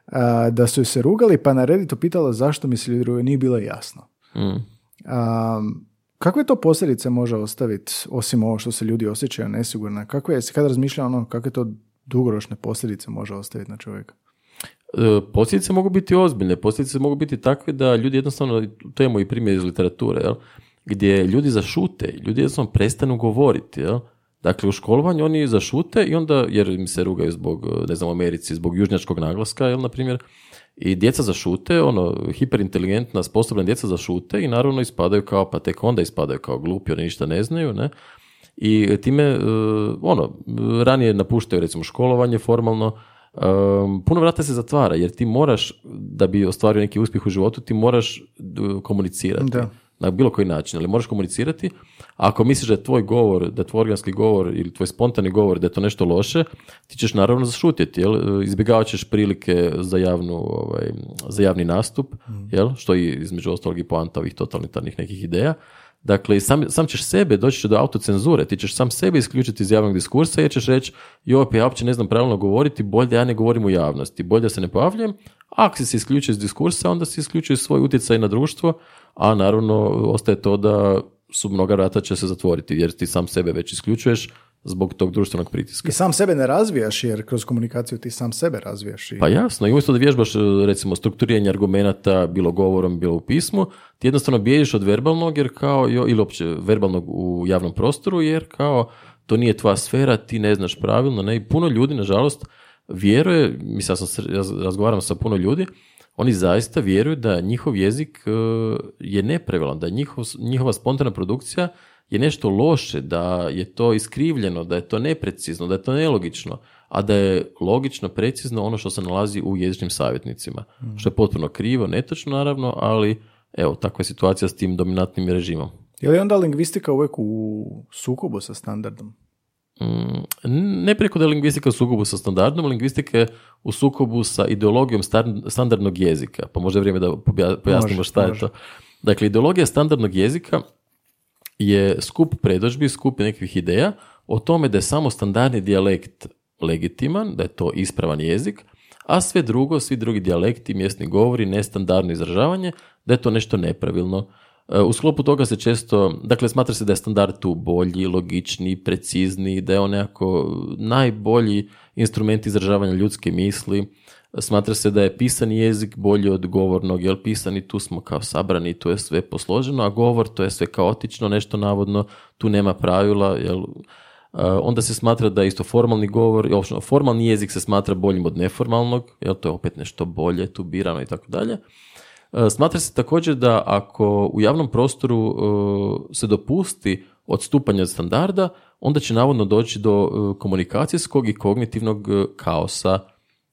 A, da su se rugali, pa na Redditu pitala zašto mi se ljudi rugaju, nije bilo jasno. Mm. Um, kakve to posljedice može ostaviti, osim ovo što se ljudi osjećaju nesigurno? Kakve, jesi kad razmišlja ono, kakve to dugoročne posljedice može ostaviti na čovjeka? E, Posljedice mogu biti ozbiljne, posljedice mogu biti takve da ljudi jednostavno, to imamo i primjer iz literature, jel? Gdje ljudi zašute, ljudi jednostavno prestanu govoriti. Jel? Dakle, u školovanju oni zašute i onda, jer im se rugaju zbog, ne znam, Americi, zbog južnjačkog naglaska, jel, na primjer, i djeca zašute, ono, hiperinteligentna, sposobna djeca zašute i naravno ispadaju kao, pa tek onda ispadaju kao glupi, oni ništa ne znaju, ne? I time, e, ono, ranije napuštaju recimo školovanje formalno, Um, puno vrata se zatvara jer ti moraš da bi ostvario neki uspjeh u životu ti moraš komunicirati Da. Na bilo koji način, ali moraš komunicirati ako misliš da je tvoj govor, da je tvoj organski govor ili tvoj spontani govor da je to nešto loše, ti ćeš naravno zašutjeti, jel? izbjegavat ćeš prilike za, javnu, ovaj, za javni nastup, jel? što je između ostalog i poanta ovih totalitarnih nekih ideja. Dakle, i sam, sam ćeš sebe, doći će do autocenzure, ti ćeš sam sebe isključiti iz javnog diskursa jer ćeš reći, joj, pa ja uopće ne znam pravilno govoriti, bolje da ja ne govorim u javnosti, bolje da se ne pojavljujem, ako si se isključio iz diskursa, onda si isključio svoj utjecaj na društvo, a naravno ostaje to da su mnoga vrata će se zatvoriti, jer ti sam sebe već isključuješ zbog tog društvenog pritiska. I sam sebe ne razvijaš jer kroz komunikaciju ti sam sebe razvijaš. I... Pa jasno, i umjesto da vježbaš e, recimo strukturiranje argumenata bilo govorom, bilo u pismu, ti jednostavno bježiš od verbalnog jer kao, ili opće verbalnog u javnom prostoru jer kao to nije tvoja sfera, ti ne znaš pravilno, ne, i puno ljudi nažalost vjeruje, mislim ja sam razgovaram sa puno ljudi, oni zaista vjeruju da njihov jezik e, je nepravilan, da njihov, njihova spontana produkcija je nešto loše, da je to iskrivljeno, da je to neprecizno, da je to nelogično, a da je logično, precizno ono što se nalazi u jezičnim savjetnicima. Što je potpuno krivo, netočno naravno, ali evo, takva je situacija s tim dominantnim režimom. Je li onda lingvistika uvijek u sukobu sa standardom? Mm, ne preko da je lingvistika u sukobu sa standardom, lingvistika je u sukobu sa ideologijom standardnog jezika. Pa možda je vrijeme da pojasnimo Može, šta je to. Dakle, ideologija standardnog jezika je skup predođbi, skup nekakvih ideja o tome da je samo standardni dijalekt legitiman, da je to ispravan jezik, a sve drugo, svi drugi dijalekti, mjesni govori, nestandardno izražavanje, da je to nešto nepravilno. E, U sklopu toga se često, dakle, smatra se da je standard tu bolji, logičniji, precizniji, da je on nekako najbolji instrument izražavanja ljudske misli. Smatra se da je pisani jezik bolji od govornog, jer pisani tu smo kao sabrani, tu je sve posloženo, a govor to je sve kaotično, nešto navodno, tu nema pravila, jel, Uh, onda se smatra da isto formalni govor, formalni jezik se smatra boljim od neformalnog, jel to je opet nešto bolje, tu birano i tako dalje. Uh, Smatra se također da ako u javnom prostoru uh, se dopusti odstupanje od standarda, onda će navodno doći do uh, komunikacijskog i kognitivnog kaosa.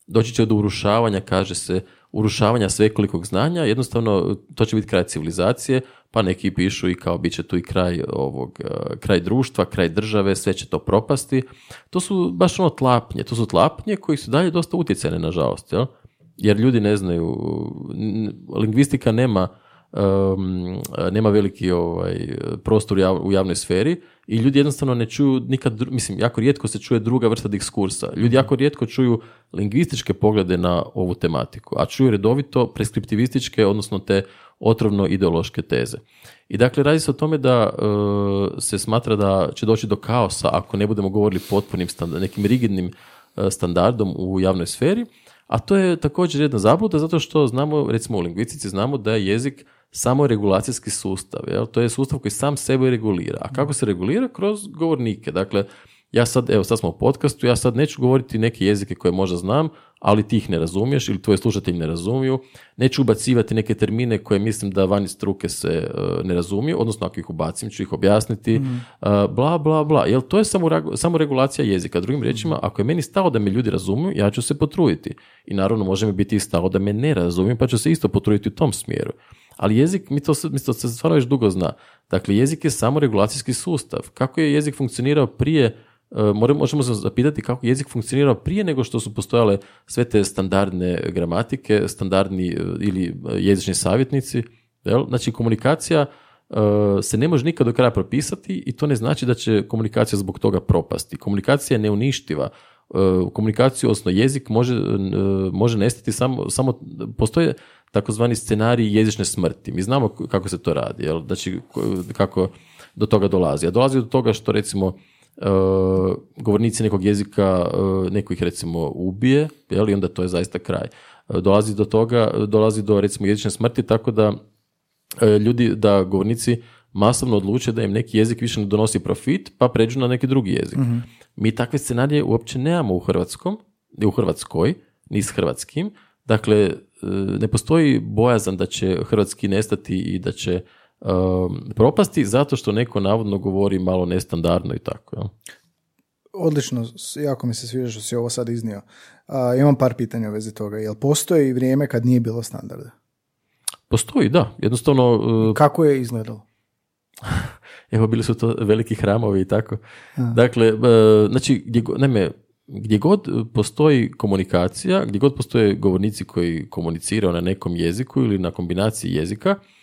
Doći će do urušavanja, kaže se, urušavanja svekolikog znanja, jednostavno to će biti kraj civilizacije, pa neki pišu i kao bit će tu i kraj ovog, kraj društva, kraj države, sve će to propasti. To su baš ono tlapnje, to su tlapnje koji su dalje dosta utjecajne, nažalost, jel? Jer ljudi ne znaju, lingvistika nema um, nema veliki ovaj, prostor u jav- u javnoj sferi i ljudi jednostavno ne čuju nikad, mislim, jako rijetko se čuje druga vrsta diskursa. Ljudi jako rijetko čuju lingvističke poglede na ovu tematiku, a čuju redovito preskriptivističke, odnosno te otrovno ideološke teze. I dakle, radi se o tome da e, se smatra da će doći do kaosa ako ne budemo govorili potpunim nekim rigidnim e, standardom u javnoj sferi, a to je također jedna zabluda zato što znamo, recimo u lingvistici znamo da je jezik samo regulacijski sustav, jel? to je sustav koji sam sebe regulira. A kako se regulira? Kroz govornike. Dakle, ja sad, evo sad smo u podcastu, ja sad neću govoriti neke jezike koje možda znam, ali ti ih ne razumiješ ili tvoji slušatelji ne razumiju. Neću ubacivati neke termine koje mislim da vani struke se e, ne razumiju, odnosno ako ih ubacim ću ih objasniti, Mhm. e, bla, bla, bla. Jel to je samo, samo regulacija jezika. Drugim riječima, ako je meni stalo da me ljudi razumiju, ja ću se potruditi. I naravno može mi biti i stalo da me ne razumiju, pa ću se isto potruditi u tom smjeru. Ali jezik, mi to, mi to se stvarno već dugo zna. Dakle, jezik je samo regulacijski sustav. Kako je jezik funkcionirao prije možemo se zapitati kako je jezik funkcionirao prije nego što su postojale sve te standardne gramatike, standardni e, ili e, jezični savjetnici. Jel? Znači, komunikacija e, se ne može nikad do kraja propisati i to ne znači da će komunikacija zbog toga propasti. Komunikacija je neuništiva. E, komunikaciju, odnosno jezik može, e, može nestati samo, samo postoje takozvani scenarij jezične smrti. Mi znamo kako se to radi, jel? Znači, ko- kako do toga dolazi. A dolazi do toga što recimo e, govornici nekog jezika, e, neko ih recimo ubije, jel? i onda to je zaista kraj. E, dolazi do toga, dolazi do recimo jezične smrti, tako da ljudi, da govornici masovno odluče da im neki jezik više ne donosi profit, pa pređu na neki drugi jezik. Mi takve scenarije uopće nemamo u hrvatskom, ni u Hrvatskoj, ni s hrvatskim. Dakle, ne postoji bojazan da će hrvatski nestati i da će um, propasti zato što neko navodno govori malo nestandardno i tako. Jel? Odlično, jako mi se sviđa što si ovo sad iznio. A, imam par pitanja u vezi toga. Jel postoji vrijeme kad nije bilo standarda? Postoji, da. Jednostavno, e, Kako je izgledalo? evo bili su to veliki hramovi i tako. Dakle, e, znači, gdje, naime, gdje god postoji komunikacija, gdje god postoje govornici koji komuniciraju na nekom jeziku ili na kombinaciji jezika, a,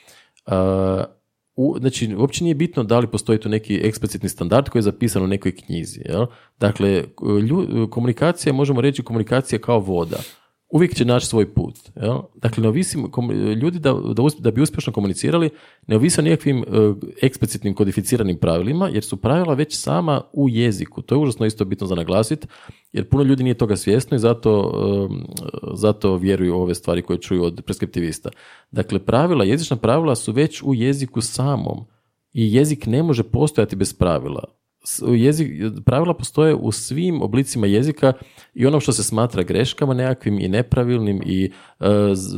u, znači, uopće nije bitno da li postoji tu neki eksplicitni standard koji je zapisan u nekoj knjizi. Jel? Dakle, lju- komunikacija, možemo reći komunikacija kao voda. Uvijek će naći svoj put. Jel? Dakle, ne ovisi, ljudi da, da, usp- da bi uspješno komunicirali ne ovise o nikakvim e, eksplicitnim kodificiranim pravilima, jer su pravila već sama u jeziku. To je užasno isto bitno za naglasiti, jer puno ljudi nije toga svjesno i zato, e, zato vjeruju u ove stvari koje čuju od preskriptivista. Dakle, pravila, jezična pravila su već u jeziku samom i jezik ne može postojati bez pravila. Jezik, pravila postoje u svim oblicima jezika i ono što se smatra greškama nekakvim i nepravilnim i e, z-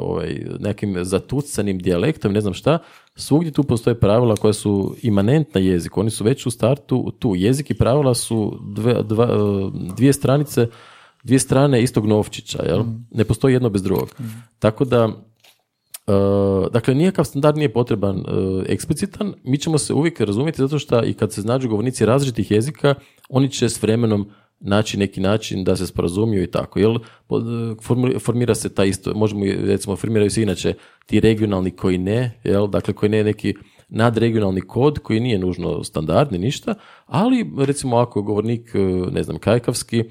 ovaj, nekim zatucanim dijalektom, ne znam šta, svugdje tu postoje pravila koja su imanentna jeziku. Oni su već u startu tu. Jezik i pravila su dve, dva, e, dvije stranice dvije strane istog novčića, jel? Ne postoji jedno bez drugog. Tako da, Uh, dakle, nikakav standard nije potreban uh, eksplicitan, mi ćemo se uvijek razumjeti zato što i kad se nađu govornici različitih jezika, oni će s vremenom naći neki način da se sporazumiju i tako. Jel, formu- formira se ta isto, možemo recimo, formiraju se inače ti regionalni koji ne, jel, dakle koji ne je neki nadregionalni kod koji nije nužno standard ni ništa, ali recimo ako je govornik, ne znam, kajkavski,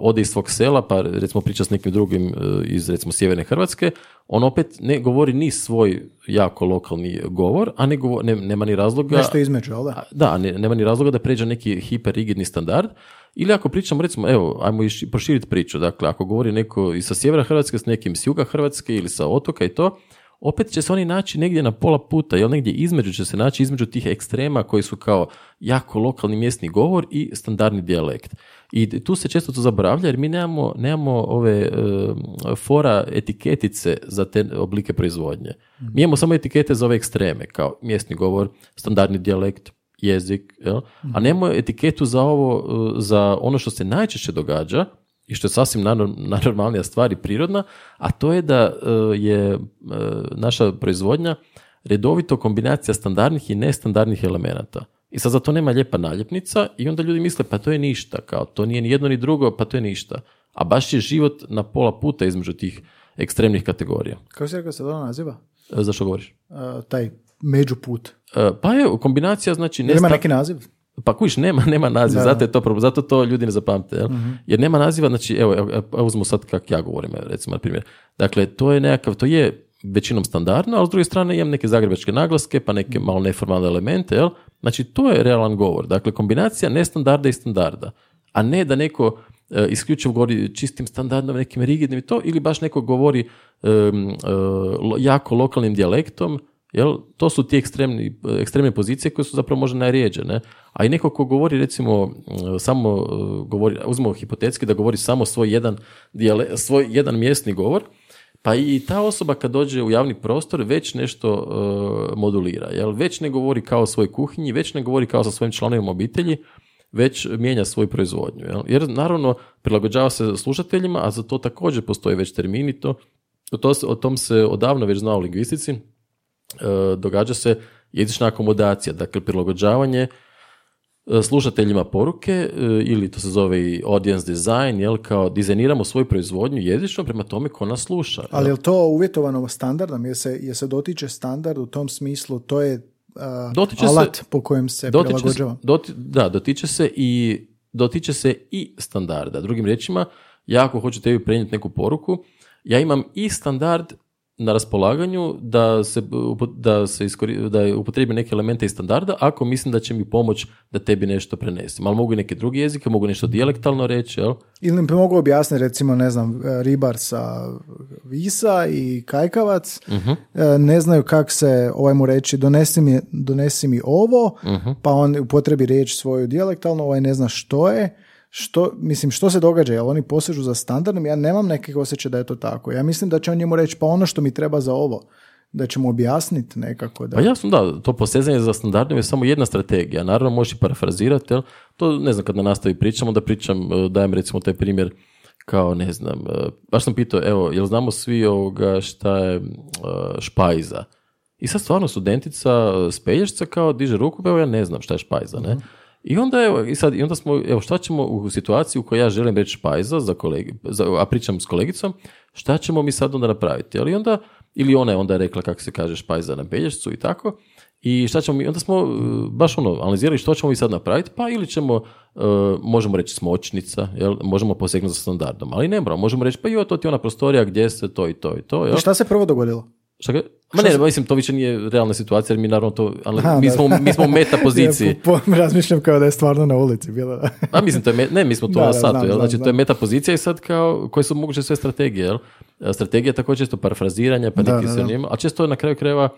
ode iz svog sela, pa recimo priča s nekim drugim uh, iz recimo sjeverne Hrvatske, on opet ne govori ni svoj jako lokalni govor, a ne govo- ne- nema ni razloga... Nešto između, jel da? Ne, nema ni razloga da pređe neki hiperrigidni standard. Ili ako pričamo, recimo, evo, ajmo iš- proširiti priču. Dakle, ako govori neko i sa sjevera Hrvatske s nekim s juga Hrvatske ili sa otoka i to, opet će se oni naći negdje na pola puta, jel negdje između će se naći između tih ekstrema koji su kao jako lokalni mjesni govor i standardni dijalekt. I tu se često to zaboravlja jer mi nemamo, nemamo ove e, fora etiketice za te oblike proizvodnje. Mi imamo samo etikete za ove ekstreme, kao mjesni govor, standardni dijalekt, jezik, jel? a nemamo etiketu za ovo, e, za ono što se najčešće događa i što je sasvim najnormalnija stvar i prirodna, a to je da e, je e, naša proizvodnja redovito kombinacija standardnih i nestandardnih elemenata. I sad za to nema lijepa naljepnica i onda ljudi misle pa to je ništa, kao to nije ni jedno ni drugo, pa to je ništa. A baš je život na pola puta između tih ekstremnih kategorija. Kako si rekao se to naziva? E, Zašto govoriš? A, taj međuput. E, Pa je kombinacija, znači... Jel ima nesta- neki naziv? Pa kujiš, nema, nema naziva, zato, je to, problem, zato to ljudi ne zapamte. Jel? Jer nema naziva, znači, evo, evo, uzmemo sad kako ja govorim, recimo, na primjer. Dakle, to je nekakav, to je većinom standardno, ali s druge strane imam neke zagrebačke naglaske, pa neke malo neformalne elemente, jel? Znači, to je realan govor. Dakle, kombinacija nestandarda i standarda. A ne da neko e, isključivo govori čistim standardom, nekim rigidnim i to, ili baš neko govori e, lo- jako lokalnim dijalektom, Jel? To su ti ekstremni, ekstremne pozicije koje su zapravo možda najrijeđe. Ne? A i neko ko govori recimo samo govori, uzmemo hipotetski da govori samo svoj jedan, dijale, svoj jedan mjesni govor, pa i ta osoba kad dođe u javni prostor već nešto modulira. Jel? Već ne govori kao svoj kuhinji, već ne govori kao sa svojim članovima obitelji, već mijenja svoju proizvodnju. Jel? Jer naravno prilagođava se slušateljima, a za to također postoji već termini to. to o tom se odavno već zna u lingvistici. E, događa se jezična akomodacija, dakle prilagođavanje e, slušateljima poruke e, ili to se zove i audience design, jel, kao dizajniramo svoju proizvodnju jezično prema tome ko nas sluša. Ali je to uvjetovano standardom? Jer se, jer se dotiče standard u tom smislu, to je dotiče alat se, po kojem se prilagođava. da, dotiče se i dotiče se i standarda. Drugim riječima, ja ako hoću tebi prenijeti neku poruku, ja imam i standard na raspolaganju da se, da se iskori, da upotrijebi neke elemente iz standarda ako mislim da će mi pomoć da tebi nešto prenesem. Ali mogu i neke druge jezike, mogu nešto dijalektalno reći. Jel? Ili mi mogu objasniti recimo, ne znam, ribar sa Visa i Kajkavac uh ne znaju kak se ovaj mu reći donesi mi, donesi mi ovo, uh pa on upotrebi riječ svoju dijalektalno, ovaj ne zna što je što, mislim, što se događa? Jel oni posežu za standardom? Ja nemam nekih osjećaja da je to tako. Ja mislim da će on njemu reći, pa ono što mi treba za ovo, da ćemo objasniti nekako. Da... Pa jasno da, to posezanje za standardom je samo jedna strategija. Naravno možeš i parafrazirati, jel? to ne znam kad na nastavi pričam, onda pričam, e, dajem recimo taj primjer kao ne znam, e, baš sam pitao, evo, jel znamo svi ovoga šta je e, špajza? I sad stvarno studentica s kao diže ruku, evo ja ne znam šta je špajza, ne? Mhm. I onda, evo, i sad, i onda smo, evo, šta ćemo u situaciji u kojoj ja želim reći špajza, za kolegi, za, a pričam s kolegicom, šta ćemo mi sad onda napraviti? Ali onda, ili ona je onda rekla kako se kaže špajza na Pelješcu i tako, i šta ćemo mi, onda smo uh, baš ono, analizirali što ćemo mi sad napraviti, pa ili ćemo, uh, možemo reći smočnica, jel? možemo posegnuti za standardom, ali ne moramo, možemo reći, pa jo, to ti je ona prostorija gdje se to i to i to. Jel? I šta se prvo dogodilo? Šta ga? Ma ne, mislim, to više nije realna situacija, jer mi naravno to, ali mi, smo, mi smo u meta poziciji. ja, razmišljam kao da je stvarno na ulici bilo. A mislim, to je, ne, mi smo to na satu, jel? znači to je meta pozicija i sad kao, koje su moguće sve strategije, jel? Strategija je također često parafraziranja, pa neki se njima, a često na kraju krajeva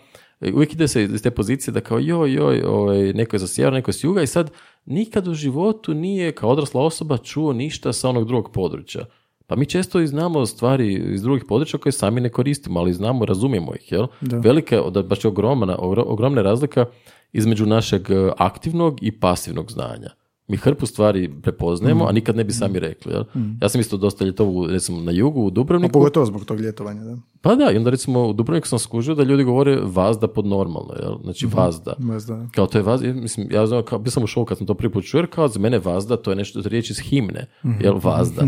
uvijek ide se iz te pozicije da kao joj, joj, ovaj, neko je za sjever, neko je s juga i sad nikad u životu nije kao odrasla osoba čuo ništa sa onog drugog područja. Pa mi često i znamo stvari iz drugih područja koje sami ne koristimo, ali znamo, razumijemo ih. Jel? Velika, baš je ogromna, ogromna razlika između našeg e, aktivnog i pasivnog znanja mi hrpu stvari prepoznajemo, a mm. nikad ne bi sami rekli. Jel? Mm. Ja sam isto dosta ljetovu, recimo, na jugu, u Dubrovniku. A pogotovo zbog tog ljetovanja, da? Pa da, i onda recimo u Dubrovniku sam skužio da ljudi govore vazda pod normalno, jel? Znači mm vazda. Kao to je vazda, mislim, ja znam, kao, bio sam u šovu kad sam to prvi put čuo, jer kao za mene vazda, to je nešto, riječ iz himne, mm jel? Vazda.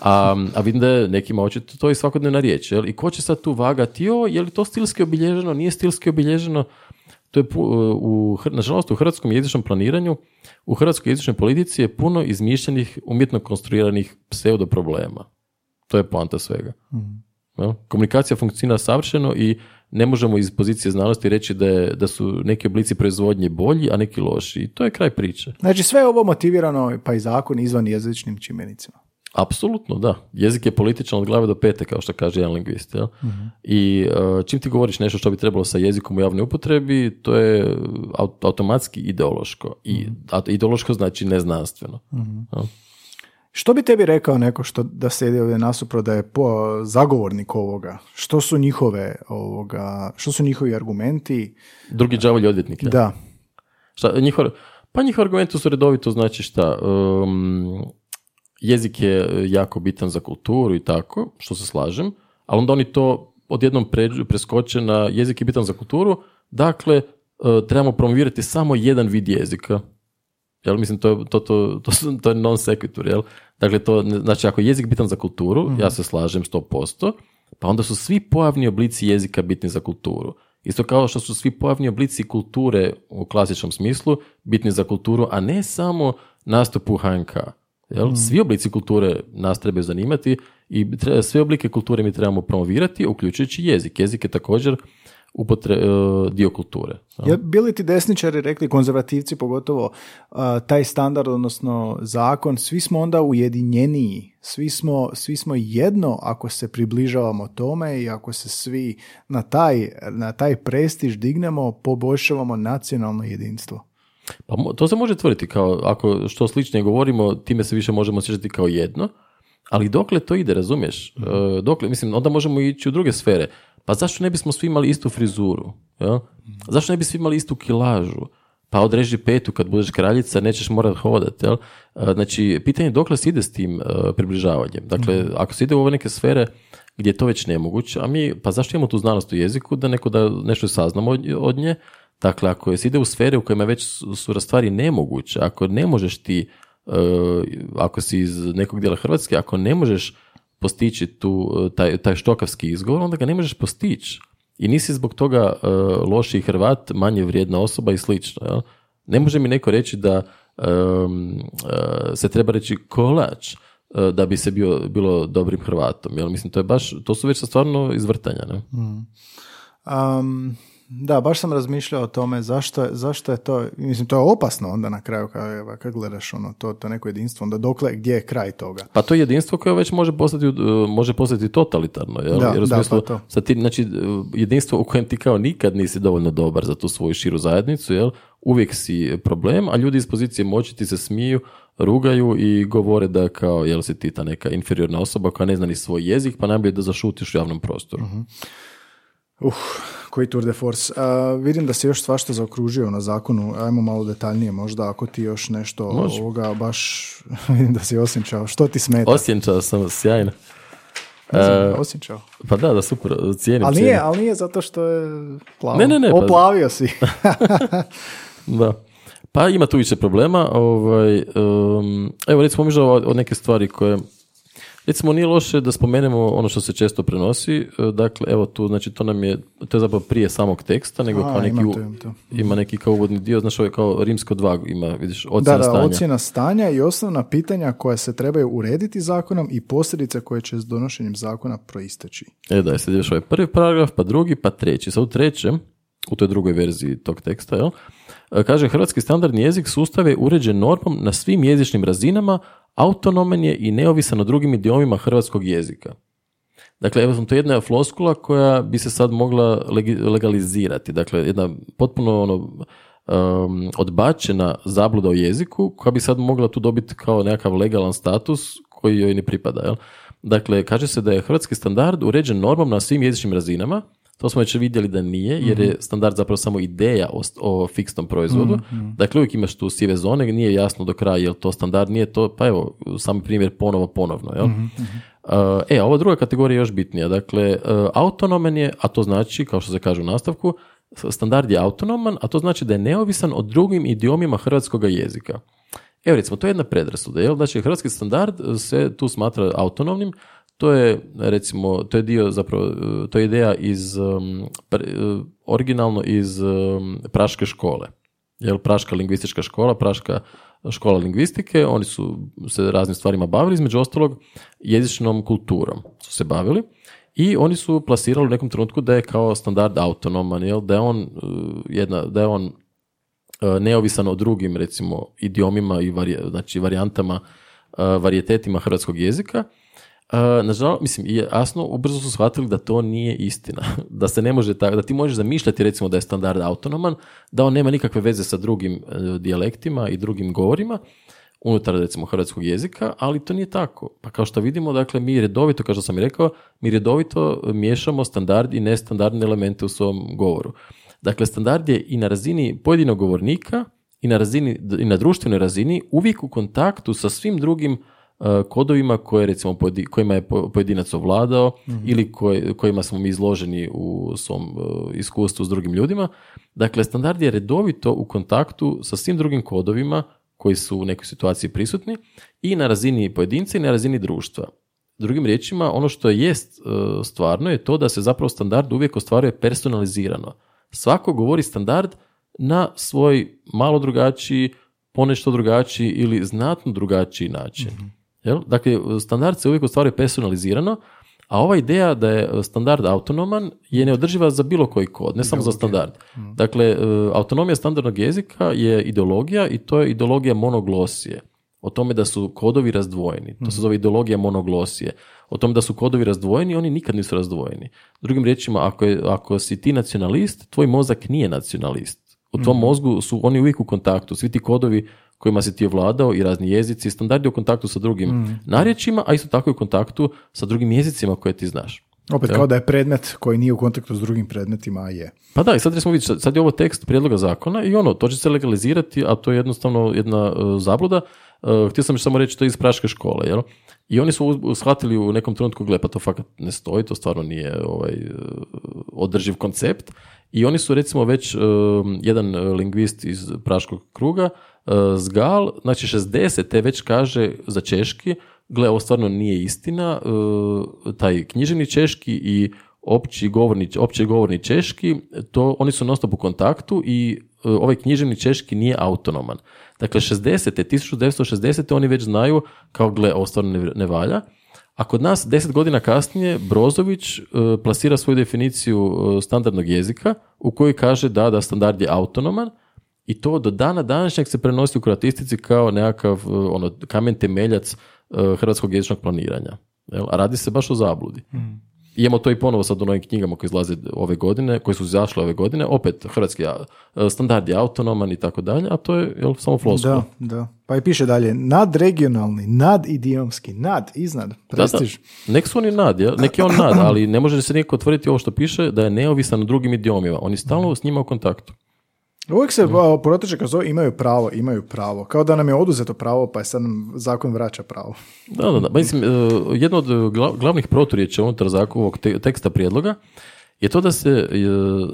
a, a vidim da je nekima očito to je svakodnevna riječ, jel? I ko će sad tu vagati, jo, je li to stilski obilježeno, nije stilski obilježeno? To je, u, nažalost, u hrvatskom jezičnom planiranju, u hrvatskoj jezičnoj politici je puno izmišljenih, umjetno konstruiranih pseudo problema. To je poanta svega. mm Komunikacija funkcionira savršeno i ne možemo iz pozicije znanosti reći da, je, da su neki oblici proizvodnje bolji, a neki loši. I to je kraj priče. Znači sve ovo motivirano, pa i zakon, izvan jezičnim čimbenicima. Apsolutno, da. Jezik je političan od glave do pete, kao što kaže jedan lingvist. Jel? Mhm. I uh, čim ti govoriš nešto što bi trebalo sa jezikom u javnoj upotrebi, to je automatski ideološko. I a ideološko znači neznanstveno. uh Što bi tebi rekao neko što da sedi ovdje nasupro da je po zagovornik ovoga? Što su njihove ovoga, što su njihovi argumenti? Drugi đavolji odvjetnik. Da. Šta, njihov, pa njihovi argumenti su redovito znači šta? Um, jezik je e, jako bitan za kulturu i tako, što se slažem, ali onda oni to odjednom preskoče na jezik je bitan za kulturu, dakle, e, trebamo promovirati samo jedan vid jezika. Jel, mislim, to, to, to, to, to je non sequitur, jel? Dakle, to, znači, ako je jezik bitan za kulturu, ja mhm. se slažem 100%, pa onda su svi pojavni oblici jezika bitni za kulturu. Isto kao što su svi pojavni oblici kulture u klasičnom smislu bitni za kulturu, a ne samo nastup u HNK. Jel? Mm. Svi oblici kulture nas trebaju zanimati i sve oblike kulture mi trebamo promovirati, uključujući jezik. Jezik je također upotre, e, dio kulture. Ja, bili ti desničari rekli, konzervativci pogotovo, taj standard, odnosno zakon, svi smo onda ujedinjeniji, svi smo, svi smo jedno ako se približavamo tome i ako se svi na taj, na taj prestiž dignemo, poboljšavamo nacionalno jedinstvo. Pa to se može tvrditi kao, ako što sličnije govorimo, time se više možemo osjećati kao jedno, ali dokle to ide, razumiješ? E, dokle, mislim, onda možemo ići u druge sfere. Pa zašto ne bismo svi imali istu frizuru? Ja? Zašto ne bi svi imali istu kilažu? Pa odreži petu kad budeš kraljica, nećeš morat hodati. Jel? E, znači, pitanje je dokle se ide s tim uh, približavanjem. Dakle, mhm. ako se ide u ove neke sfere gdje je to već nemoguće, a mi, pa zašto imamo tu znanost u jeziku da neko da nešto saznamo od, nje? Dakle, ako se ide u sfere u kojima već su stvari nemoguće, ako ne možeš ti Eh, ako si iz nekog dijela Hrvatske, ako ne možeš postići tu, eh, taj, taj štokavski izgovor, onda ga ne možeš postići. I nisi zbog toga uh, loši Hrvat, manje vrijedna osoba i slično. Jel? Ne može mi neko reći da se treba reći kolač da bi se bio, bilo dobrim Hrvatom. Jel? Mislim, to je baš, to su već stvarno izvrtanja. Ne? Mm. Um, da, baš sam razmišljao o tome zašto, zašto je to, mislim to je opasno onda na kraju kad, kad gledaš ono, to, to neko jedinstvo, onda dokle, gdje je kraj toga? Pa to je jedinstvo koje već može postati, uh, može postati totalitarno, jel? Da, Jer u da, pa to. Sad ti, znači, jedinstvo u kojem ti kao nikad nisi dovoljno dobar za tu svoju širu zajednicu, jel? Uvijek si problem, a ljudi iz pozicije moći ti se smiju, rugaju i govore da kao, jel si ti ta neka inferiorna osoba koja ne zna ni svoj jezik, pa najbolje da zašutiš u javnom prostoru. uh Uh, koji tour de force. vidim da se još svašta zaokružio na zakonu. Ajmo malo detaljnije možda ako ti još nešto ovoga baš vidim da si osjećao. Što ti smeta? Osjećao sam sjajno. Uh, osjećao. Pa da, da, super, cijenim. Ali nije, ali nije zato što je plavo. Ne, ne, ne. Pa- Oplavio si. da. Pa ima tu više problema. Ovaj, um, evo, recimo, možda o neke stvari koje Recimo, nije loše da spomenemo ono što se često prenosi. E, dakle, evo tu, znači to nam je, to je zapravo prije samog teksta, nego kao neki, ima neki kao uvodni dio, znaš, ovo je kao rimsko dva, ima, vidiš, ocjena da, da, stanja. ocjena stanja i osnovna pitanja koja se trebaju urediti zakonom i posljedice koje će s donošenjem zakona proisteći. E da, sad ovaj prvi paragraf, pa drugi, pa treći. Sad u trećem, u toj drugoj verziji tog teksta, jel? E, kaže, hrvatski standardni jezik sustav je uređen normom na svim jezičnim razinama, autonoman je i neovisan o drugim idiomima hrvatskog jezika. Dakle, evo to je jedna floskula koja bi se sad mogla legalizirati. Dakle, jedna potpuno ono, um, odbačena zabluda o jeziku koja bi sad mogla tu dobiti kao nekakav legalan status koji joj ne pripada. Jel? Dakle, kaže se da je hrvatski standard uređen normom na svim jezičnim razinama, to smo već vidjeli da nije, jer je mhm. standard zapravo samo ideja o, o fiksnom proizvodu. mm Dakle, uvijek imaš tu sive zone, nije jasno do kraja je li to standard, nije to, pa evo, sami primjer ponovo, ponovno. Jel? mm e, a ova druga kategorija je još bitnija. Dakle, uh, autonoman je, a to znači, kao što se kaže u nastavku, standard je autonoman, a to znači da je neovisan od drugim idiomima hrvatskog jezika. Evo recimo, to je jedna predrasuda, jel? Znači, hrvatski standard se tu smatra autonomnim, to je recimo, to je dio zapravo, to je ideja iz, um, uh, originalno iz Praške škole. Jel, Praška lingvistička škola, Praška škola lingvistike, oni su se raznim stvarima bavili, između ostalog jezičnom kulturom su se bavili i oni su plasirali u nekom trenutku da je kao standard autonoman, jel, da je on, jedna, da je on neovisan o drugim recimo idiomima i znači varijantama, varijetetima hrvatskog jezika nažalost, mislim, jasno, ubrzo su shvatili da to nije istina. Da se ne može tako, da ti možeš zamišljati recimo da je standard autonoman, da on nema nikakve veze sa drugim e, dijalektima i drugim govorima unutar recimo hrvatskog jezika, ali to nije tako. Pa kao što vidimo, dakle, mi redovito, kao što sam i rekao, mi redovito miješamo standard i nestandardne elemente u svom govoru. Dakle, standard je i na razini pojedinog govornika i na, razini, i na društvenoj razini uvijek u kontaktu sa svim drugim kodovima koje recimo kojima je pojedinac ovladao mhm. ili kojima smo mi izloženi u svom e, iskustvu s drugim ljudima. Dakle, standard je redovito u kontaktu sa svim drugim kodovima koji su u nekoj situaciji prisutni i na razini pojedinca i na razini društva. Drugim riječima, ono što jest e, stvarno je to da se zapravo standard uvijek ostvaruje personalizirano. Svako govori standard na svoj malo drugačiji, ponešto drugačiji ili znatno drugačiji način. Mhm. Jel? Dakle, standard se uvijek ostvaruje personalizirano, A ova ideja da je standard autonoman je neodrživa za bilo koji kod, ne samo za standard. Dakle, e, autonomija standardnog jezika je ideologija i to je ideologija monoglosije. O tome da su kodovi razdvojeni. To se zove ideologija monoglosije. O tome da su kodovi razdvojeni, oni nikad nisu razdvojeni. Drugim riječima, ako, je, ako si ti nacionalist, tvoj mozak nije nacionalist. U tvom mozgu su oni uvijek u kontaktu. Svi ti kodovi kojima si ti ovladao i razni jezici, standardi u kontaktu sa drugim narječima, a isto tako i u kontaktu sa drugim jezicima koje ti znaš. Opet kao da je predmet koji nije u kontaktu s drugim predmetima, a je. Pa da, i sad smo vidjeti, sad je ovo tekst prijedloga zakona i ono, to će se legalizirati, a to je jednostavno jedna e, zabluda. E, htio sam još samo reći, to je iz praške škole, jel? I oni su shvatili u nekom trenutku, gle, pa to fakat ne stoji, to stvarno nije ovaj, e, održiv koncept. I oni su recimo već e, jedan e, lingvist iz praškog kruga, e, Zgal, znači 60. te već kaže za češki, gle, ovo stvarno nije istina, taj književni češki i opći govorni, opće govorni češki, to oni su non u kontaktu i ovaj književni češki nije autonoman. Dakle, 60. 1960. oni već znaju kao, gle, ovo stvarno ne, ne valja. A kod nas, deset godina kasnije, Brozović e, plasira svoju definiciju e, standardnog jezika u kojoj kaže da, da standard je autonoman i to do dana današnjeg se prenosi u kroatistici kao nekakav e, ono, kamen temeljac hrvatskog jezičnog planiranja. Jel? A radi se baš o zabludi. I Imamo to i ponovo sad u novim knjigama koje izlaze ove godine, koje su izašle ove godine, opet hrvatski a, standard je autonoman i tako dalje, a to je jel, samo floskula. Da, da. Pa i piše dalje, nadregionalni, nadidiomski, nad, iznad, Da, da. prestiž. Nek su oni nad, jel? nek je on nad, ali ne može se niko tvrditi ovo što piše da je neovisan o drugim idiomima. On je stalno s njima u kontaktu. Uvijek se a, proteže kroz ovo, imaju pravo, imaju pravo. Kao da nam je oduzeto pravo, pa je sad nam zakon vraća pravo. Da, da, da. Mislim, e, jedno od gla- glavnih proturječa unutar ovog te- teksta prijedloga je to da se e,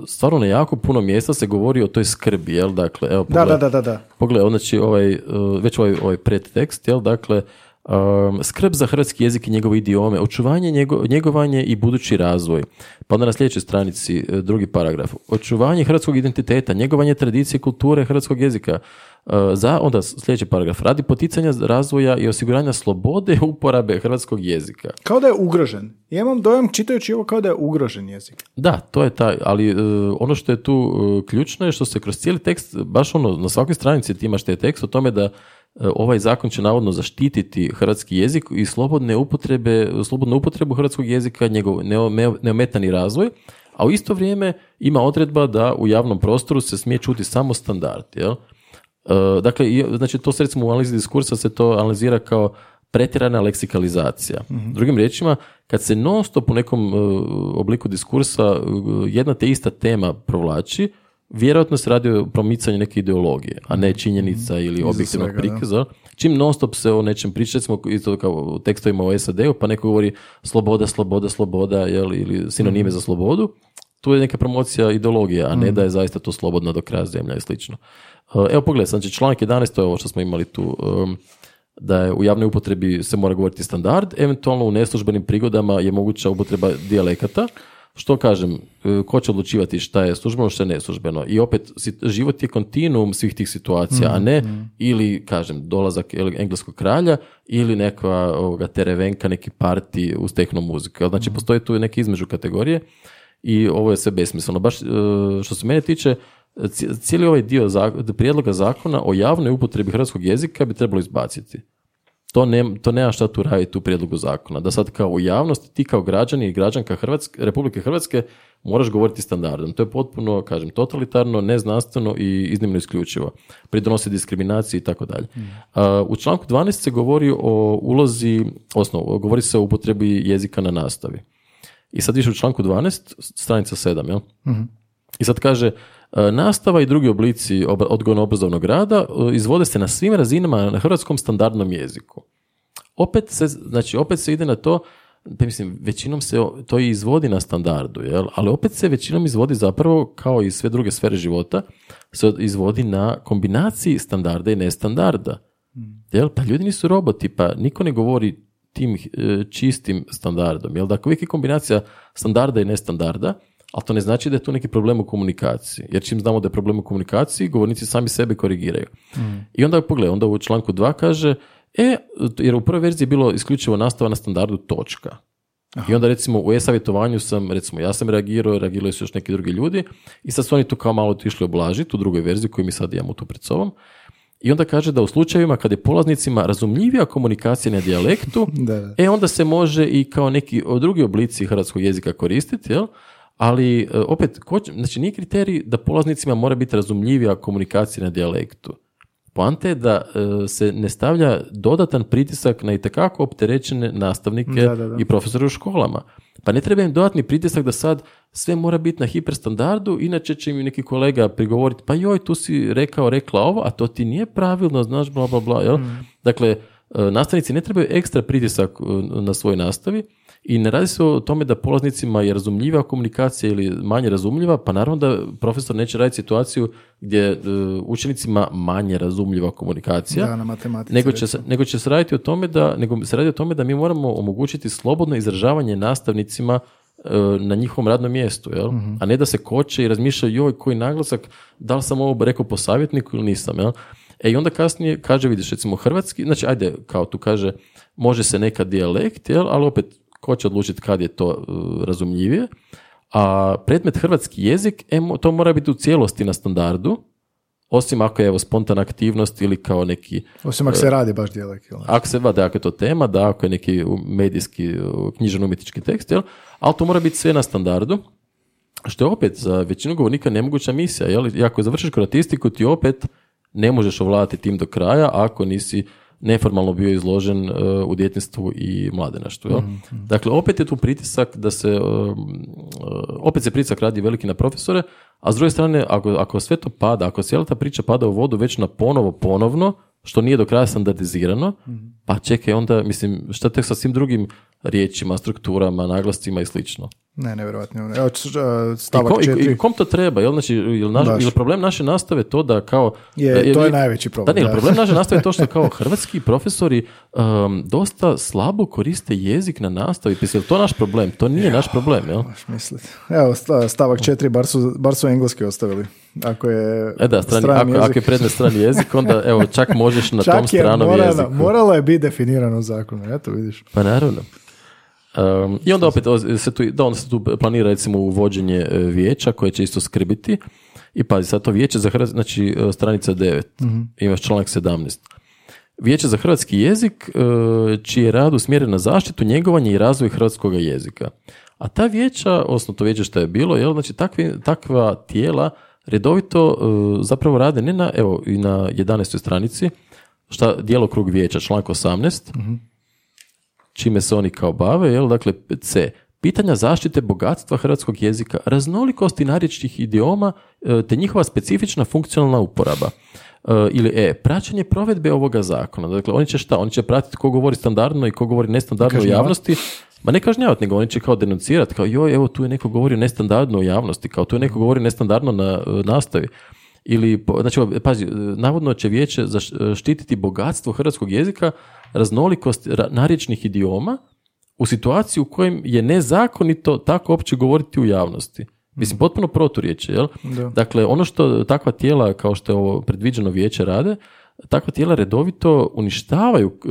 stvarno na jako puno mjesta se govori o toj skrbi, jel? Dakle, evo, Da, pogledaj. da, da, da, da. Pogledaj, znači ovaj, e, već ovaj, ovaj predtekst, jel, dakle, um, skrb za hrvatski jezik i njegove idiome, očuvanje, njego, njegovanje i budući razvoj. Pa onda na sljedećoj stranici, e, drugi paragraf, očuvanje hrvatskog identiteta, njegovanje tradicije i kulture hrvatskog jezika, Uh, za, onda sljedeći paragraf, radi poticanja razvoja i osiguranja slobode uporabe hrvatskog jezika. Kao da je ugrožen. Ja imam dojam čitajući ovo kao da je ugrožen jezik. Da, to je taj, ali e, ono što je tu e, ključno je što se kroz cijeli tekst, baš ono, na svakoj stranici ti imaš taj tekst o tome da e, ovaj zakon će navodno zaštititi hrvatski jezik i slobodne upotrebe, slobodnu upotrebu hrvatskog jezika, njegov neome- neometani razvoj, a u isto vrijeme ima odredba da u javnom prostoru se smije čuti samo standard, jel? E, dakle, znači to se recimo u analizi diskursa se to analizira kao pretjerana leksikalizacija. Drugim riječima, kad se non stop u nekom e, obliku diskursa e, jedna te ista tema provlači, vjerojatno se radi o promicanju neke ideologije, a ne činjenica ili objektivnog svega, da. prikaza. Čim non stop se o nečem priča, recimo isto kao u tekstovima o SAD-u, pa neko govori sloboda, sloboda, sloboda, jel, ili sinonime za slobodu, tu je neka promocija ideologije, a ne da je zaista to slobodna do kraja zemlja i slično. Uh, Evo pogledaj, znači članak 11, to je ovo što smo imali tu, da je u javnoj upotrebi se mora govoriti standard, eventualno u neslužbenim prigodama je moguća upotreba dijalekata, što kažem, uh, ko će odlučivati šta je službeno, šta je neslužbeno. I opet, život je kontinuum svih tih situacija, a ne ili, kažem, dolazak engleskog kralja ili neka ovoga, terevenka, neki parti uz tehno muziku. Znači, postoje tu neke između kategorije i ovo je sve besmisleno. Baš e, što se mene tiče, ci- cijeli ovaj dio prijedloga zakona o javnoj upotrebi hrvatskog jezika bi trebalo izbaciti. To, ne, to nema šta tu raditi u prijedlogu zakona. Da sad kao u javnosti ti kao građani i građanka Hrvatske, Republike Hrvatske moraš govoriti standardom. To je potpuno, kažem, totalitarno, neznanstveno i iznimno isključivo. Pridonosi diskriminaciji i tako dalje. A, U članku 12 se govori o ulozi, osnovu, govori se o upotrebi jezika na nastavi. I sad više u članku 12, stranica 7, jel? I sad kaže, nastava i drugi oblici ob- odgojno-obrazovnog rada e, izvode se na svim razinama na hrvatskom standardnom jeziku. Opet se, znači, opet se ide na to, pa mislim, većinom se to i izvodi na standardu, jel? ali opet se većinom izvodi zapravo, kao i sve druge sfere života, se izvodi na kombinaciji standarda i nestandarda. Jel? Pa ljudi nisu roboti, pa niko ne govori tim e, čistim standardom. Jel? Dakle, uvijek je kombinacija standarda i nestandarda, ali to ne znači da je tu neki problem u komunikaciji. Jer čim znamo da je problem u komunikaciji, govornici sami sebe korigiraju. I onda pogledaj, onda u članku 2 kaže, e, jer u prvoj verziji je bilo isključivo nastava na standardu točka. I onda recimo u e-savjetovanju sam, recimo ja sam reagirao, reagirali su još neki drugi ljudi i sad su oni tu kao malo otišli oblažiti u drugoj verziji koju mi sad imamo tu pred sobom. I onda kaže da u slučajevima kad je polaznicima razumljivija komunikacija na dijalektu, Da, da. e onda se može i kao neki drugi oblici hrvatskog jezika koristiti, jel? Ali e, opet, ko će- znači nije kriterij da polaznicima mora biti razumljivija komunikacija na dijalektu. Poanta je da e, se ne stavlja dodatan pritisak na itekako opterećene nastavnike Da, da, da. i profesore u školama. Pa ne treba im dodatni pritisak da sad sve mora biti na hiperstandardu, inače će im neki kolega prigovoriti, pa joj, tu si rekao, rekla ovo, a to ti nije pravilno, znaš, bla, bla, bla, jel? Dakle, e, nastavnici ne trebaju ekstra pritisak na svoj nastavi i ne radi se o tome da polaznicima je razumljiva komunikacija ili manje razumljiva, pa naravno da profesor neće raditi situaciju gdje e, učenicima manje razumljiva komunikacija, Da, na matematici. nego će, se, nego će se raditi o tome da nego se radi o tome da mi moramo omogućiti slobodno izražavanje nastavnicima e, na njihovom radnom mjestu, jel? a ne da se koče i razmišljaju joj koji naglasak, da li sam ovo rekao po savjetniku ili nisam. Jel? E i onda kasnije kaže, vidiš, recimo hrvatski, znači ajde, kao tu kaže, može se neka dijalekt, jel? ali opet ko će odlučiti kad je to e, razumljivije, a predmet hrvatski jezik, e, to mora biti u cijelosti na standardu, osim ako je evo spontana aktivnost ili kao neki Osim ako se radi baš dijalekt. ako se da ako je to tema, da ako je neki medijski knjižan umjetnički tekst, jel? ali to mora biti sve na standardu, što je opet za većinu govornika nemoguća misija. Jel? I ako završiš kroatistiku, ti opet ne možeš ovladati tim do kraja ako nisi neformalno bio izložen e, u djetinstvu i mladenaštvu. Jel? Dakle, opet je tu pritisak da se, e, e, opet se pritisak radi veliki na profesore, a s druge strane, ako, ako sve to pada, ako cijela ta priča pada u vodu već na ponovo, ponovno, što nije do kraja standardizirano, pa čekaj onda, mislim, šta tek sa svim drugim riječima, strukturama, naglascima i slično. Ne, nevjerojatno. Evo, uh, I, stavak ko- četiri. i kom to treba? Jel, znači, jel, naš, jel problem naše nastave to da kao... Je, da- to je jel- najveći problem, Da, ne, jel problem naše nastave je to što kao hrvatski profesori um, dosta slabo koriste jezik na nastavi. Pa jel to naš problem? To nije naš problem, jel? Baš misliti. Evo, sta- stavak četiri, bar su, bar su engleski ostavili. Ako je E da, strani, strani ako, jezik. ako je predmet strani jezik, onda evo, čak možeš na Čak tom je stranom morala- jeziku. Moralo je biti definirano u zakonu, eto vidiš. Pa naravno. Um, I onda opet se tu, da onda se tu planira recimo uvođenje e, vijeća koje će isto skrbiti. I pazi, sad to vijeće za hrvatski, znači e, stranica 9, imaš članak 17. Vijeće za hrvatski jezik, e, čiji je rad usmjeren na zaštitu, njegovanje i razvoj hrvatskog jezika. A ta vijeća, odnosno to vijeće što je bilo, jel, znači takvi, takva tijela redovito zapravo rade ne na, evo, i na 11. stranici, šta djelokrug vijeća, članak 18, čime se oni kao bave, jel? Dakle, C. Pitanja zaštite bogatstva hrvatskog jezika, raznolikosti narječnih idioma, e, te njihova specifična funkcionalna uporaba. E, Ili E. Praćenje provedbe ovoga zakona. Dakle, oni će šta? Oni će pratiti ko govori standardno i ko govori nestandardno u javnosti. Ma ne kažnjavati, nego oni će kao denuncirati, kao joj, evo tu je neko govori nestandardno u javnosti, kao tu je neko govori nestandardno na e, nastavi. Ili, znači, pazi, navodno će vijeće zaštititi bogatstvo hrvatskog jezika, raznolikost ra- narječnih idioma u situaciji u kojem je nezakonito tako opće govoriti u javnosti. Mislim, potpuno proturječe, jel? Da. Dakle, ono što takva tijela, kao što je ovo predviđeno vijeće rade, takva tijela redovito uništavaju e,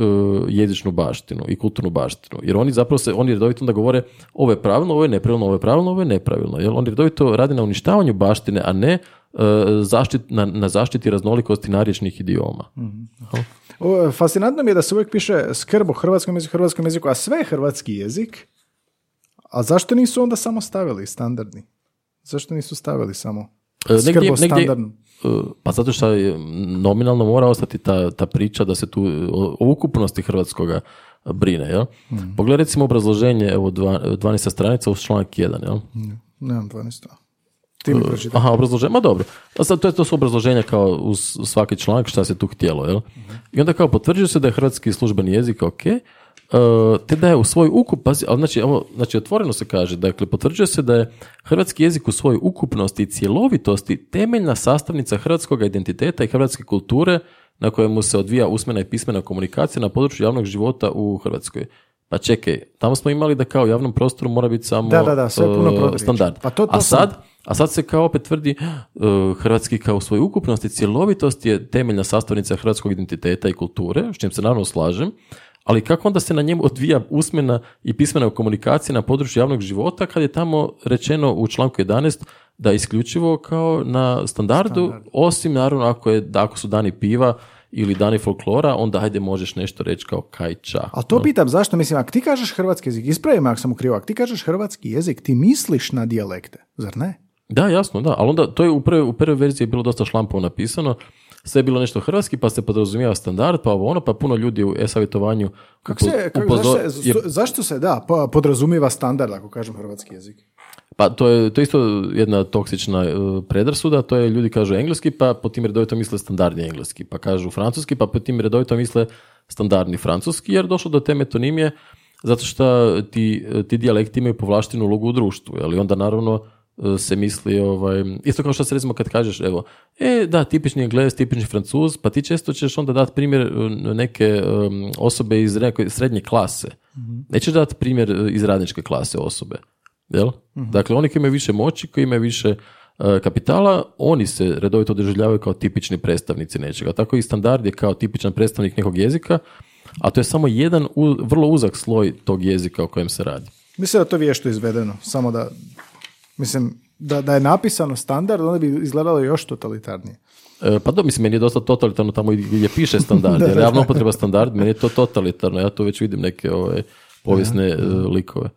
jezičnu baštinu i kulturnu baštinu. Jer oni zapravo se, oni redovito onda govore ovo je pravilno, ovo je nepravilno, ovo je pravilno, ovo je nepravilno. Jel? Oni redovito rade na uništavanju baštine, a ne e, zaštit, na, na zaštiti raznolikosti narječnih idioma. O, fascinantno mi je da se uvijek piše skrb o hrvatskom jeziku, hrvatskom jeziku, a sve je hrvatski jezik. A zašto nisu onda samo stavili standardni? Zašto nisu stavili samo E, skrb negdje- o standardnom? E, Pa zato što nominalno mora ostati ta, ta priča da se tu o, o ukupnosti hrvatskoga brine. Jel? Pogledaj recimo obrazloženje, evo dva, 12. stranica uz članak 1. Jel? Nemam 12. Ti mi pročitaj. Aha, obrazloženje, ma dobro. A sad to, je, to su obrazloženja kao uz svaki članak šta se tu htjelo. Jel? I onda kao potvrđuje se da je hrvatski službeni jezik ok, e, te da je u svoj ukup, pazi, ali znači, ovo, znači otvoreno se kaže, dakle potvrđuje se da je hrvatski jezik u svojoj ukupnosti i cjelovitosti temeljna sastavnica hrvatskog identiteta i hrvatske kulture na kojemu se odvija usmena i pismena komunikacija na području javnog života u Hrvatskoj. Pa čekaj, tamo smo imali da kao u javnom prostoru mora biti samo Da, da, da, sve puno proturječje. standard. Pa to- to A sam- sad, a sad se kao opet tvrdi uh, hrvatski kao u svojoj ukupnosti cjelovitost je temeljna sastavnica hrvatskog identiteta i kulture, s čim se naravno slažem, Ali kako onda se na njemu odvija usmena i pismena komunikacija na području javnog života kad je tamo rečeno u članku 11 da je isključivo kao na standardu, osim naravno ako, je, ako su dani piva ili dani folklora, onda hajde možeš nešto reći kao kaj ča. Ali to pitam zašto, mislim, ako ti kažeš hrvatski jezik, ispravi me ako sam u krivo, ako ti kažeš hrvatski jezik, ti misliš na dijalekte, zar ne? Da, jasno, da, ali onda to je u prvoj, u prvoj verziji bilo dosta šlampovo napisano, sve je bilo nešto hrvatski, pa se podrazumijeva standard, pa ovo ono, pa puno ljudi u e-savjetovanju Kako se, kako, zašto, se, zašto se, da, podrazumijeva standard, ako kažem hrvatski jezik? Pa to je, to isto jedna toksična uh, predrasuda, to je ljudi kažu engleski, pa po tim redovito misle standardni engleski, pa kažu francuski, pa po tim redovito misle standardni francuski, jer došlo do te metonimije zato što ti, ti dijalekti imaju povlaštenu ulogu u društvu, ali onda naravno uh, se misli, ovaj, isto kao što se recimo kad kažeš, evo, e, da, tipični englez, tipični francuz, pa ti često ćeš onda dati primjer neke osobe iz neke srednje klase. mm Nećeš dati primjer iz radničke klase osobe. Jel? Mhm. Dakle, oni koji imaju više moći, koji imaju više e, kapitala, oni se redovito doživljavaju kao tipični predstavnici nečega. Tako i standard je kao tipičan predstavnik nekog jezika, a to je samo jedan vrlo uzak sloj tog jezika o kojem se radi. Mislim da to vješto izvedeno, samo da, mislim, da, da je napisano standard, onda bi izgledalo još totalitarnije. E, pa do, mislim, meni je dosta totalitarno tamo gdje piše standard, jer javno upotreba standard, meni je to totalitarno, ja tu već vidim neke ove, povijesne e, likove.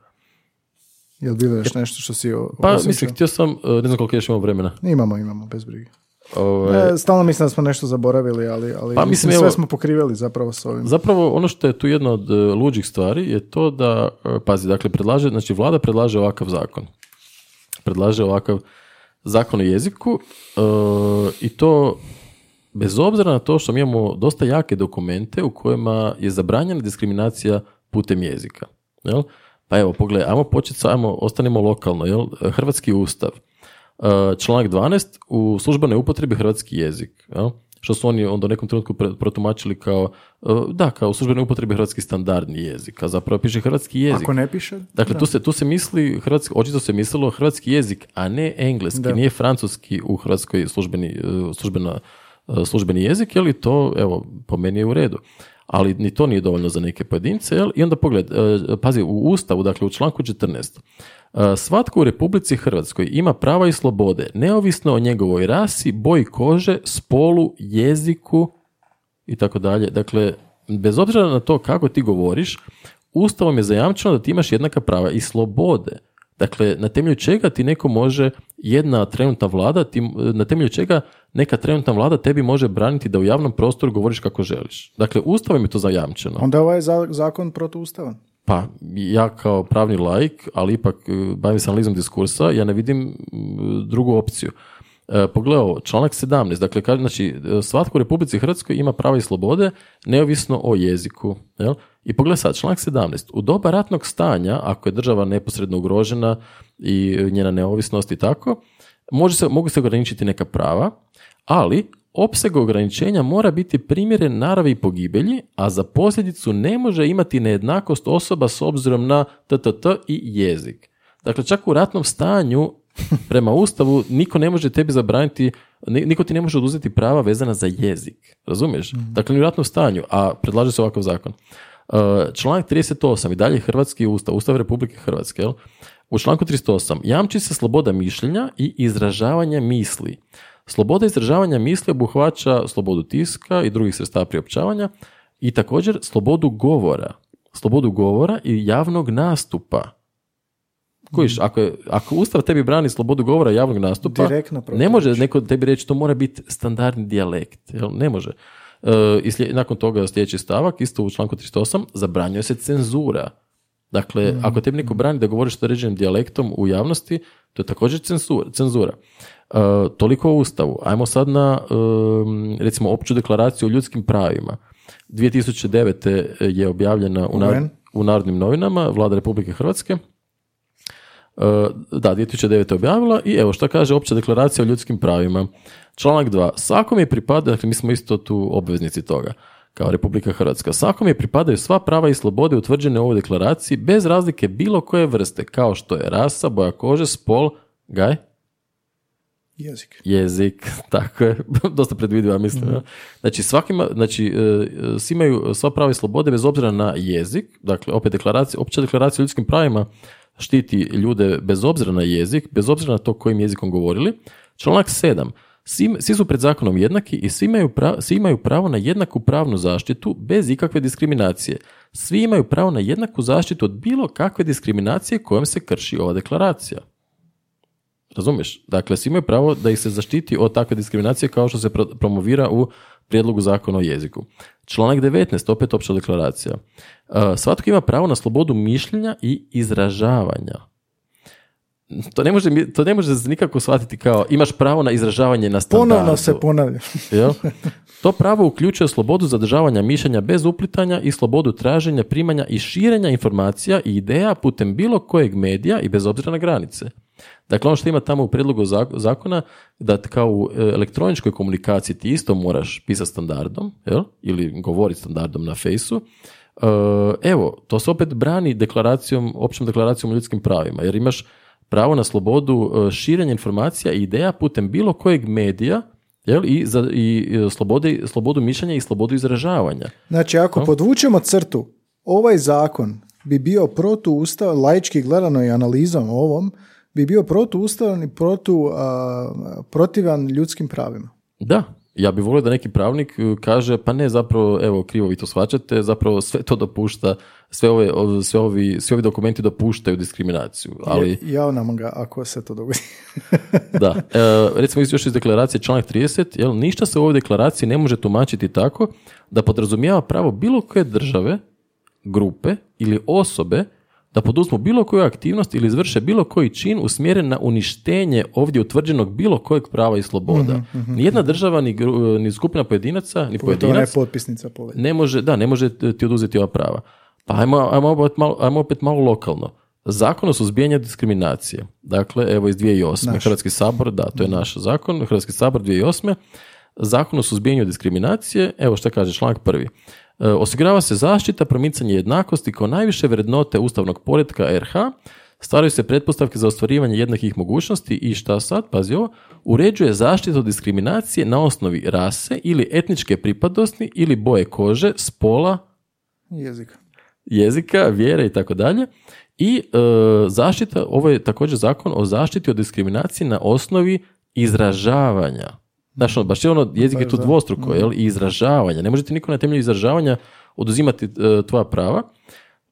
Jel bilo još nešto što si o, Pa mislim, htio sam, e, ne znam koliko još imamo vremena. Imamo, imamo, bez brige. Ove... Ovaj- stalno mislim da smo nešto zaboravili, ali, ali pa, mislim, sve smo pokrivali zapravo s ovim. Zapravo ono što je tu jedna od e, luđih stvari je to da, e, pazi, dakle, predlaže, znači vlada predlaže ovakav zakon. Predlaže ovakav zakon o jeziku i to bez obzira na to što mi imamo dosta jake dokumente u kojima je zabranjena diskriminacija putem jezika. Jel? Pa evo, pogledaj, ajmo početi, ajmo, ostanimo lokalno, jel? Hrvatski ustav. E, članak 12, u službenoj upotrebi hrvatski jezik, jel? Što su oni onda u nekom trenutku protumačili kao, e, da, kao u službenoj upotrebi hrvatski standardni jezik, a zapravo piše hrvatski jezik. Ako ne piše? Dakle, tu se, tu se misli, hrvatski, očito se mislilo hrvatski jezik, a ne engleski, nije francuski u hrvatskoj službeni, e, službena, službeni jezik, je li to, evo, po meni je u redu ali ni to nije dovoljno za neke pojedince. Jel? I onda pogled, e, pazi, u Ustavu, dakle u članku 14, e, svatko u Republici Hrvatskoj ima prava i slobode, neovisno o njegovoj rasi, boji kože, spolu, jeziku i tako dalje. Dakle, bez obzira na to kako ti govoriš, Ustavom je zajamčeno da ti imaš jednaka prava i slobode. Dakle, na temelju čega ti neko može, jedna trenutna vlada, ti, na temelju čega neka trenutna vlada tebi može braniti da u javnom prostoru govoriš kako želiš. Dakle, ustavom je to zajamčeno. Onda ovaj zakon protuustavan? Pa, ja kao pravni laik, ali ipak e, bavim se analizom diskursa, ja ne vidim drugu opciju. E, pogledaj članak 17, dakle, kaže, znači, e, svatko u Republici Hrvatskoj ima prava i slobode, neovisno o jeziku. Jel? I pogledaj sad, članak 17. U doba ratnog stanja, ako je država neposredno ugrožena i njena neovisnost i tako, može se, mogu se ograničiti neka prava, ali opseg ograničenja mora biti primjeren naravi pogibelji, a za posljedicu ne može imati nejednakost osoba s obzirom na TTT i jezik. Dakle, čak u ratnom stanju prema Ustavu niko ne može tebi zabraniti, niko ti ne može oduzeti prava vezana za jezik. Razumiješ? Mhm. Dakle, u ratnom stanju, a predlaže se ovakav zakon. Uh, članak 38 i dalje Hrvatski ustav, Ustav Republike Hrvatske, jel? u članku 38 jamči se sloboda mišljenja i izražavanja misli. Sloboda izražavanja misli obuhvaća slobodu tiska i drugih sredstava priopćavanja i također slobodu govora. Slobodu govora i javnog nastupa. Kojiš, mm. ako, ako Ustav tebi brani slobodu govora javnog nastupa, ne može neko tebi reći to mora biti standardni dijalekt. Jel? Ne može. E, I nakon toga sljedeći stavak, isto u članku 38, zabranjuje se cenzura. Dakle, mm. ako tebi neko brani da govoriš s određenim dijalektom u javnosti, to je također cenzura. cenzura. E, toliko o Ustavu. Ajmo sad na, recimo, opću deklaraciju o ljudskim pravima. 2009. je objavljena u, u Narodnim novinama Vlada Republike Hrvatske. Uh, da, 2009. je objavila i evo što kaže opća deklaracija o ljudskim pravima. Članak 2. Svakom je pripada, dakle mi smo isto tu obveznici toga kao Republika Hrvatska. Svakom je pripadaju sva prava i slobode utvrđene u ovoj deklaraciji bez razlike bilo koje vrste, kao što je rasa, boja kože, spol, gaj? Jezik. jezik, tako je, dosta predvidiva mislim. Mhm. ja. Znači, svakima, znači, e, svi imaju sva prava i slobode bez obzira na jezik, dakle, opet deklaracija, opća deklaracija o ljudskim pravima štiti ljude bez obzira na jezik, bez obzira na to kojim jezikom govorili. Članak 7. Svi, svi su pred zakonom jednaki i svi imaju, pravo, svi imaju pravo na jednaku pravnu zaštitu bez ikakve diskriminacije. Svi imaju pravo na jednaku zaštitu od bilo kakve diskriminacije kojom se krši ova deklaracija. Razumiješ? Dakle, svi imaju pravo da ih se zaštiti od takve diskriminacije kao što se pro- promovira u prijedlogu zakona o jeziku. Članak 19, opet opća deklaracija. Uh, svatko ima pravo na slobodu mišljenja i izražavanja. To ne može, to ne može nikako shvatiti kao imaš pravo na izražavanje na standardu. Ponovno se ponavlja. Jel? To pravo uključuje slobodu zadržavanja mišljenja bez uplitanja i slobodu traženja, primanja i širenja informacija i ideja putem bilo kojeg medija i bez obzira na granice. Dakle, ono što ima tamo u prijedlogu zak- zakona, da kao u e, elektroničkoj komunikaciji ti isto moraš pisati standardom, jel? ili govoriti standardom na fejsu, E, evo, to se opet brani deklaracijom, općom deklaracijom o ljudskim pravima, jer imaš pravo na slobodu e, širenja informacija i ideja putem bilo kojeg medija, jel? I, za, i slobode, slobodu mišljenja i slobodu izražavanja. Znači, ako podvučemo crtu, ovaj zakon bi bio protuustav, laički gledano i analizom ovom, bi bio protuustavan i protu, a, protivan ljudskim pravima. Da, ja bih volio da neki pravnik e, kaže, pa ne, zapravo, evo, krivo vi to shvaćate, zapravo sve to dopušta, sve, ove, sve, ovi, svi ovi dokumenti dopuštaju diskriminaciju, ali... Jao nam ga ako se to dogodi. Da, e, recimo još iz deklaracije članak 30, jel, ništa se u ovoj deklaraciji ne može tumačiti tako da podrazumijeva pravo bilo koje države, grupe ili osobe da poduzmu bilo koju aktivnost ili izvrše bilo koji čin usmjeren na uništenje ovdje utvrđenog bilo kojeg prava i sloboda. Nijedna država, ni, gru- ni skupina pojedinaca, ni pojedinac potpisnica ne može, da, ne može ti oduzeti ova prava. Pa ajmo, ajmo, opet, malo, ajmo opet malo lokalno. Zakon o suzbijanju diskriminacije. Dakle, evo iz 2008. Naš. Hrvatski sabor, da, to je naš zakon, Hrvatski sabor 2008. Zakon o suzbijanju diskriminacije, evo što kaže članak prvi. E, osigurava se zaštita, promicanje jednakosti kao najviše vrednote ustavnog poretka RH, stvaraju se pretpostavke za ostvarivanje jednakih mogućnosti i šta sad, pazi ovo, uređuje zaštitu diskriminacije na osnovi rase ili etničke pripadnosti ili boje kože, spola, Jezika. jezika, vjere i tako dalje. I e, zaštita, ovo je također zakon o zaštiti od diskriminacije na osnovi izražavanja. Znaš, ono, baš je ono, jezik je tu da. dvostruko, jel? I izražavanja. Ne možete niko na temelju izražavanja oduzimati e, tvoja prava.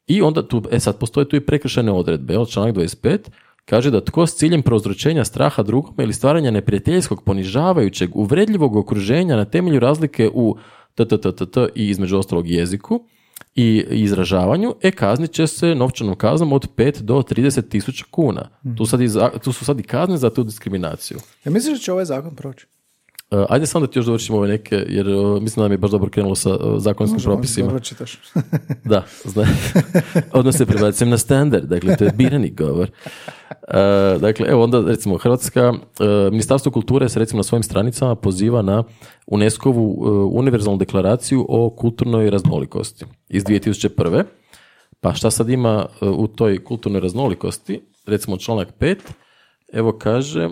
I onda tu, e sad, postoje tu i prekršajne odredbe, jel? Članak 25 kaže da tko s ciljem prouzročenja straha drugome ili stvaranja neprijateljskog, ponižavajućeg, uvredljivog okruženja na temelju razlike u TTTT i između ostalog jeziku i izražavanju, e kaznit će se novčanom kaznom od 5 do 30 tisuća kuna. Tu, sad i tu su sad i kazne za tu diskriminaciju. Ja misliš da će ovaj zakon proći? E, ajde samo da ti još dovršimo ove neke, jer e, mislim da nam je baš dobro krenulo sa e, zakonskim propisima. Dobro čitaš. Da, zna. Odmah se prebacim na standard, dakle to je birani govor. E, dakle, evo onda recimo Hrvatska, e, Ministarstvo kulture se recimo na svojim stranicama poziva na UNESCO-vu e, univerzalnu deklaraciju o kulturnoj raznolikosti iz 2001. Pa šta sad ima u toj kulturnoj raznolikosti? Recimo članak 5, evo kaže,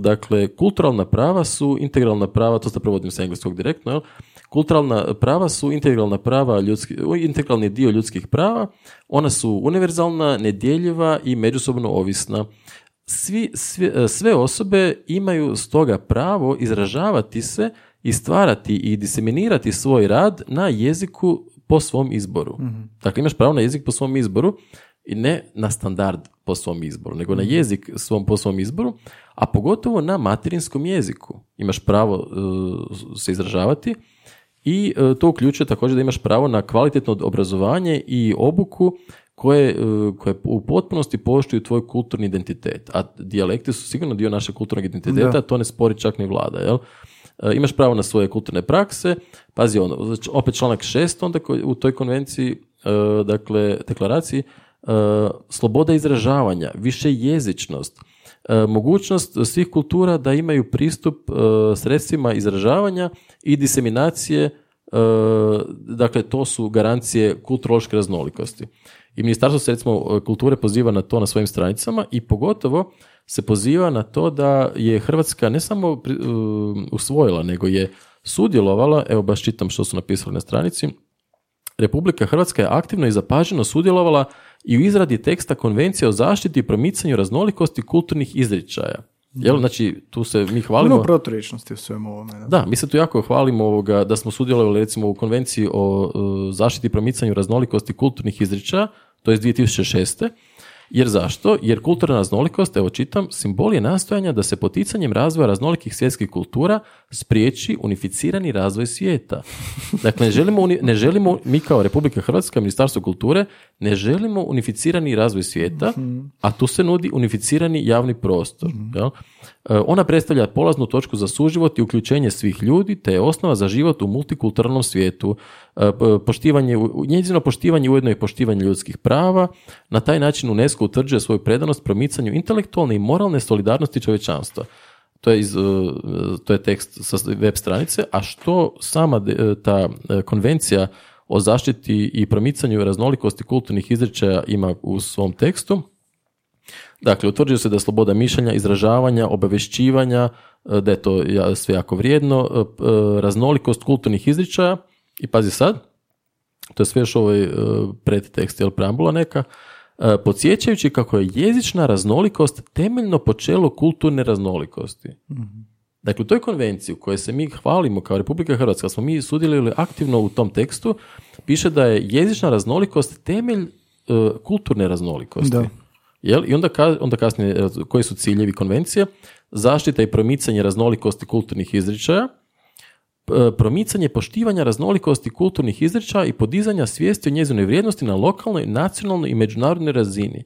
dakle, kulturalna prava su integralna prava, to sad prevodim sa engleskog direktno, jel? Kulturalna prava su integralna prava ljudski, integralni dio ljudskih prava, ona su univerzalna, nedjeljiva i međusobno ovisna. Svi, sve, sve osobe imaju stoga pravo izražavati se i stvarati i diseminirati svoj rad na jeziku po svom izboru. Dakle, imaš pravo na jezik po svom izboru i ne na standard po svom izboru, nego na jezik svom po svom izboru, a pogotovo na materinskom jeziku. Imaš pravo uh, se izražavati i uh, to uključuje također da imaš pravo na kvalitetno obrazovanje i obuku koje, uh, koje u potpunosti poštuju tvoj kulturni identitet. A dijalekti su sigurno dio našeg kulturnog identiteta, to ne spori čak ni vlada, jel? E, imaš pravo na svoje kulturne prakse, pazi ono, znači, opet članak 6 onda u toj konvenciji, e, dakle, deklaraciji, e, sloboda izražavanja, više jezičnost, e, mogućnost svih kultura da imaju pristup e, sredstvima izražavanja i diseminacije, e, dakle, to su garancije kulturološke raznolikosti. I Ministarstvo se recimo kulture poziva na to na svojim stranicama i pogotovo se poziva na to da je Hrvatska ne samo usvojila, nego je sudjelovala, evo baš čitam što su napisali na stranici, Republika Hrvatska je aktivno i zapaženo sudjelovala i u izradi teksta Konvencije o zaštiti i promicanju raznolikosti kulturnih izričaja. Jel, znači, tu se mi hvalimo... Puno proturječnosti u svemu ovome. Da. Da, mi se tu jako hvalimo ovoga, da smo sudjelovali recimo u konvenciji o e, zaštiti i promicanju raznolikosti kulturnih izričaja, to je iz 2006. Jer zašto? Jer kulturna raznolikost, evo čitam, simbol je nastojanja da se poticanjem razvoja raznolikih svjetskih kultura spriječi unificirani razvoj svijeta. Dakle, ne želimo, ne želimo mi kao Republika Hrvatska, Ministarstvo kulture, ne želimo unificirani razvoj svijeta, a tu se nudi unificirani javni prostor. Jel? E, Ona predstavlja polaznu točku za suživot i uključenje svih ljudi, te je osnova za život u multikulturalnom svijetu. E, Poštivanje, njezino poštivanje ujedno i poštivanje ljudskih prava. Na taj način UNESCO utvrđuje svoju predanost promicanju intelektualne i moralne solidarnosti čovječanstva. To je, iz, e, to je tekst sa web stranice, a što sama de- ta e, konvencija o zaštiti i promicanju raznolikosti kulturnih izričaja ima u svom tekstu, Dakle, utvrđuje se da je sloboda mišljenja, izražavanja, obavješćivanja, e, da je to sve jako vrijedno, e, e, raznolikost kulturnih izričaja. I pazi sad, to je sve još ovaj e, predtekst, jel preambula neka, e, podsjećajući kako je jezična raznolikost temeljno počelo kulturne raznolikosti. Dakle, u toj konvenciji u kojoj se mi hvalimo kao Republika Hrvatska, smo mi sudjelovali aktivno u tom tekstu, piše da je jezična raznolikost temelj e, kulturne raznolikosti. Da. Jel? I onda, ka- onda kasnije, e, koji su ciljevi konvencije? Zaštita i promicanje raznolikosti kulturnih izričaja, e, promicanje poštivanja raznolikosti kulturnih izričaja i podizanja svijesti o njezinoj vrijednosti na lokalnoj, nacionalnoj i međunarodnoj razini.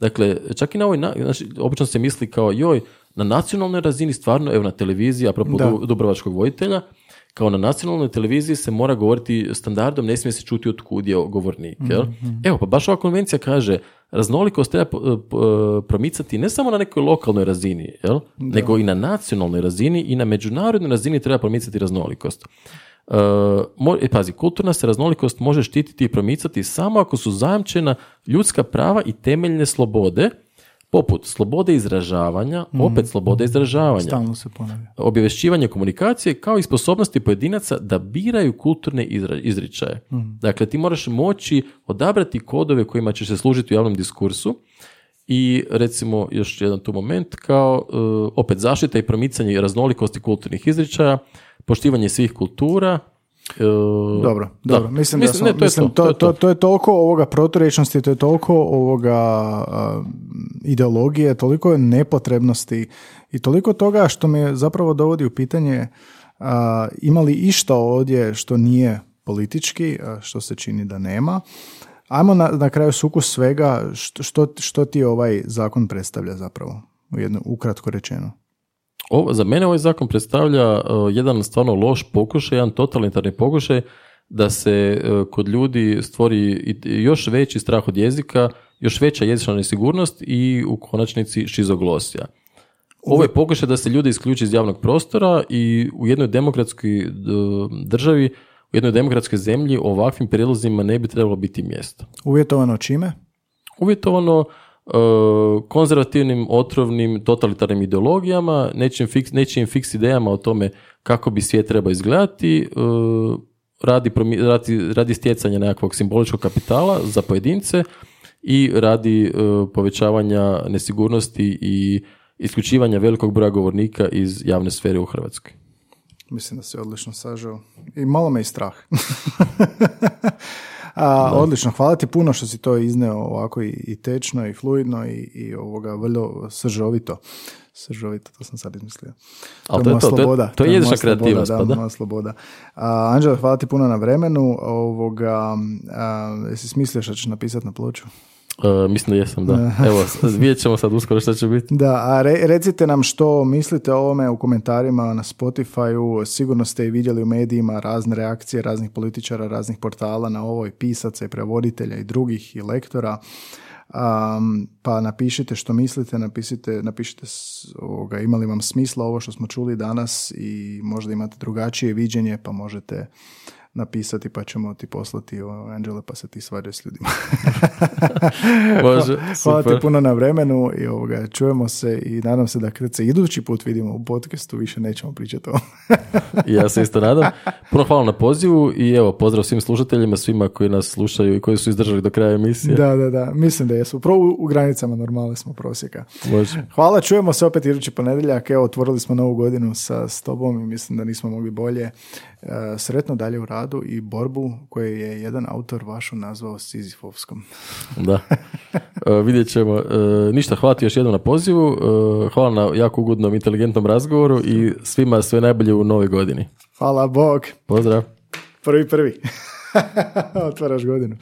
Dakle, čak i na ovoj, na- znači, obično se misli kao joj, na nacionalnoj razini stvarno, evo na televiziji, apropo Da. Du- Dubrovačkog vojitelja, kao na nacionalnoj televiziji se mora govoriti standardom, ne smije se čuti od kud je govornik. Jel? Evo, pa baš ova konvencija kaže, raznolikost treba po- po- promicati ne samo na nekoj lokalnoj razini, jel? nego i na nacionalnoj razini i na međunarodnoj razini treba promicati raznolikost. E, mo- e, pazi, kulturna se raznolikost može štititi i promicati samo ako su zajamčena ljudska prava i temeljne slobode, poput slobode izražavanja, opet slobode izražavanja, Stalno se ponavlja. objavješćivanje komunikacije kao i sposobnosti pojedinaca da biraju kulturne izra- izričaje. Dakle, ti moraš moći odabrati kodove kojima ćeš se služiti u javnom diskursu i recimo još jedan tu moment kao e, opet zaštita i promicanje raznolikosti kulturnih izričaja, poštivanje svih kultura. E, Dobro, da. dobro. Mislim, da Mislim, smo, ne, to je mislim, to, to, to je to, to je toliko ovoga proturječnosti, to je toliko ovoga a, ideologije, toliko je nepotrebnosti i toliko toga što me zapravo dovodi u pitanje a, ima li išta ovdje što nije politički, a, što se čini da nema. Ajmo na, na kraju sukus svega, što, što, što ti ovaj zakon predstavlja zapravo, u jedno, ukratko rečeno. Ovo, za mene ovaj zakon predstavlja uh, jedan stvarno loš pokušaj, jedan totalitarni pokušaj da se uh, kod ljudi stvori još veći strah od jezika, još veća jezična nesigurnost i u konačnici šizoglosija. Ovo je pokušaj da se ljudi isključi iz javnog prostora i u jednoj demokratskoj uh, državi, u jednoj demokratskoj zemlji ovakvim prijedlozima ne bi trebalo biti mjesto Uvjetovano čime? uvjetovano e, konzervativnim, otrovnim, totalitarnim ideologijama, nečijim fiks, nečijim fiks idejama o tome kako bi svijet trebao izgledati, e, radi, radi, radi stjecanja nekakvog simboličkog kapitala za pojedince i radi e, povećavanja nesigurnosti i isključivanja velikog broja govornika iz javne sfere u Hrvatskoj. Mislim da si odlično sažao. I malo me i strah. A, odlično, hvala ti puno što si to izneo ovako i, i tečno i fluidno i, i ovoga vrlo sržovito. Sržovito, to sam sad izmislio. Ali to je to, to je- sloboda. to je moja jezična sloboda, kreativnost, Da, pa da. moja sloboda. A, Anđela, hvala ti puno na vremenu. Ovoga, a, jesi smislio što ćeš napisati na ploču? E, mislim da jesam, da. Evo, vidjet ćemo sad uskoro što će biti. Da, a re- recite nam što mislite o ovome u komentarima na Spotify-u. Sigurno ste i vidjeli u medijima razne reakcije raznih političara, raznih portala na ovo i pisaca i prevoditelja i drugih i lektora. Um, pa napišite što mislite, napišite, napišite ovoga, ima li vam smisla ovo što smo čuli danas i možda imate drugačije viđenje pa možete napisati pa ćemo ti poslati o Angela pa se ti svađaj s ljudima. Može, Hvala ti super. puno na vremenu i ovoga, čujemo se i nadam se da kad se idući put vidimo u podcastu više nećemo pričati o ja se isto nadam. Puno hvala na pozivu i evo, pozdrav svim slušateljima, svima koji nas slušaju i koji su izdržali do kraja emisije. Da, da, da. Mislim da jesu. Pro u, granicama normale smo prosjeka. Može. Hvala, čujemo se opet idući ponedjeljak. Evo, otvorili smo novu godinu sa s tobom i mislim da nismo mogli bolje. E, sretno dalje u radu i borbu koju je jedan autor vašu nazvao Sizifovskom. Da. E, vidjet ćemo. E, ništa, hvala ti još jednom na pozivu. E, hvala na jako ugodnom, inteligentnom razgovoru i svima sve najbolje u novoj godini. Hvala, Bog. Pozdrav. Prvi, prvi. Otvaraš godinu.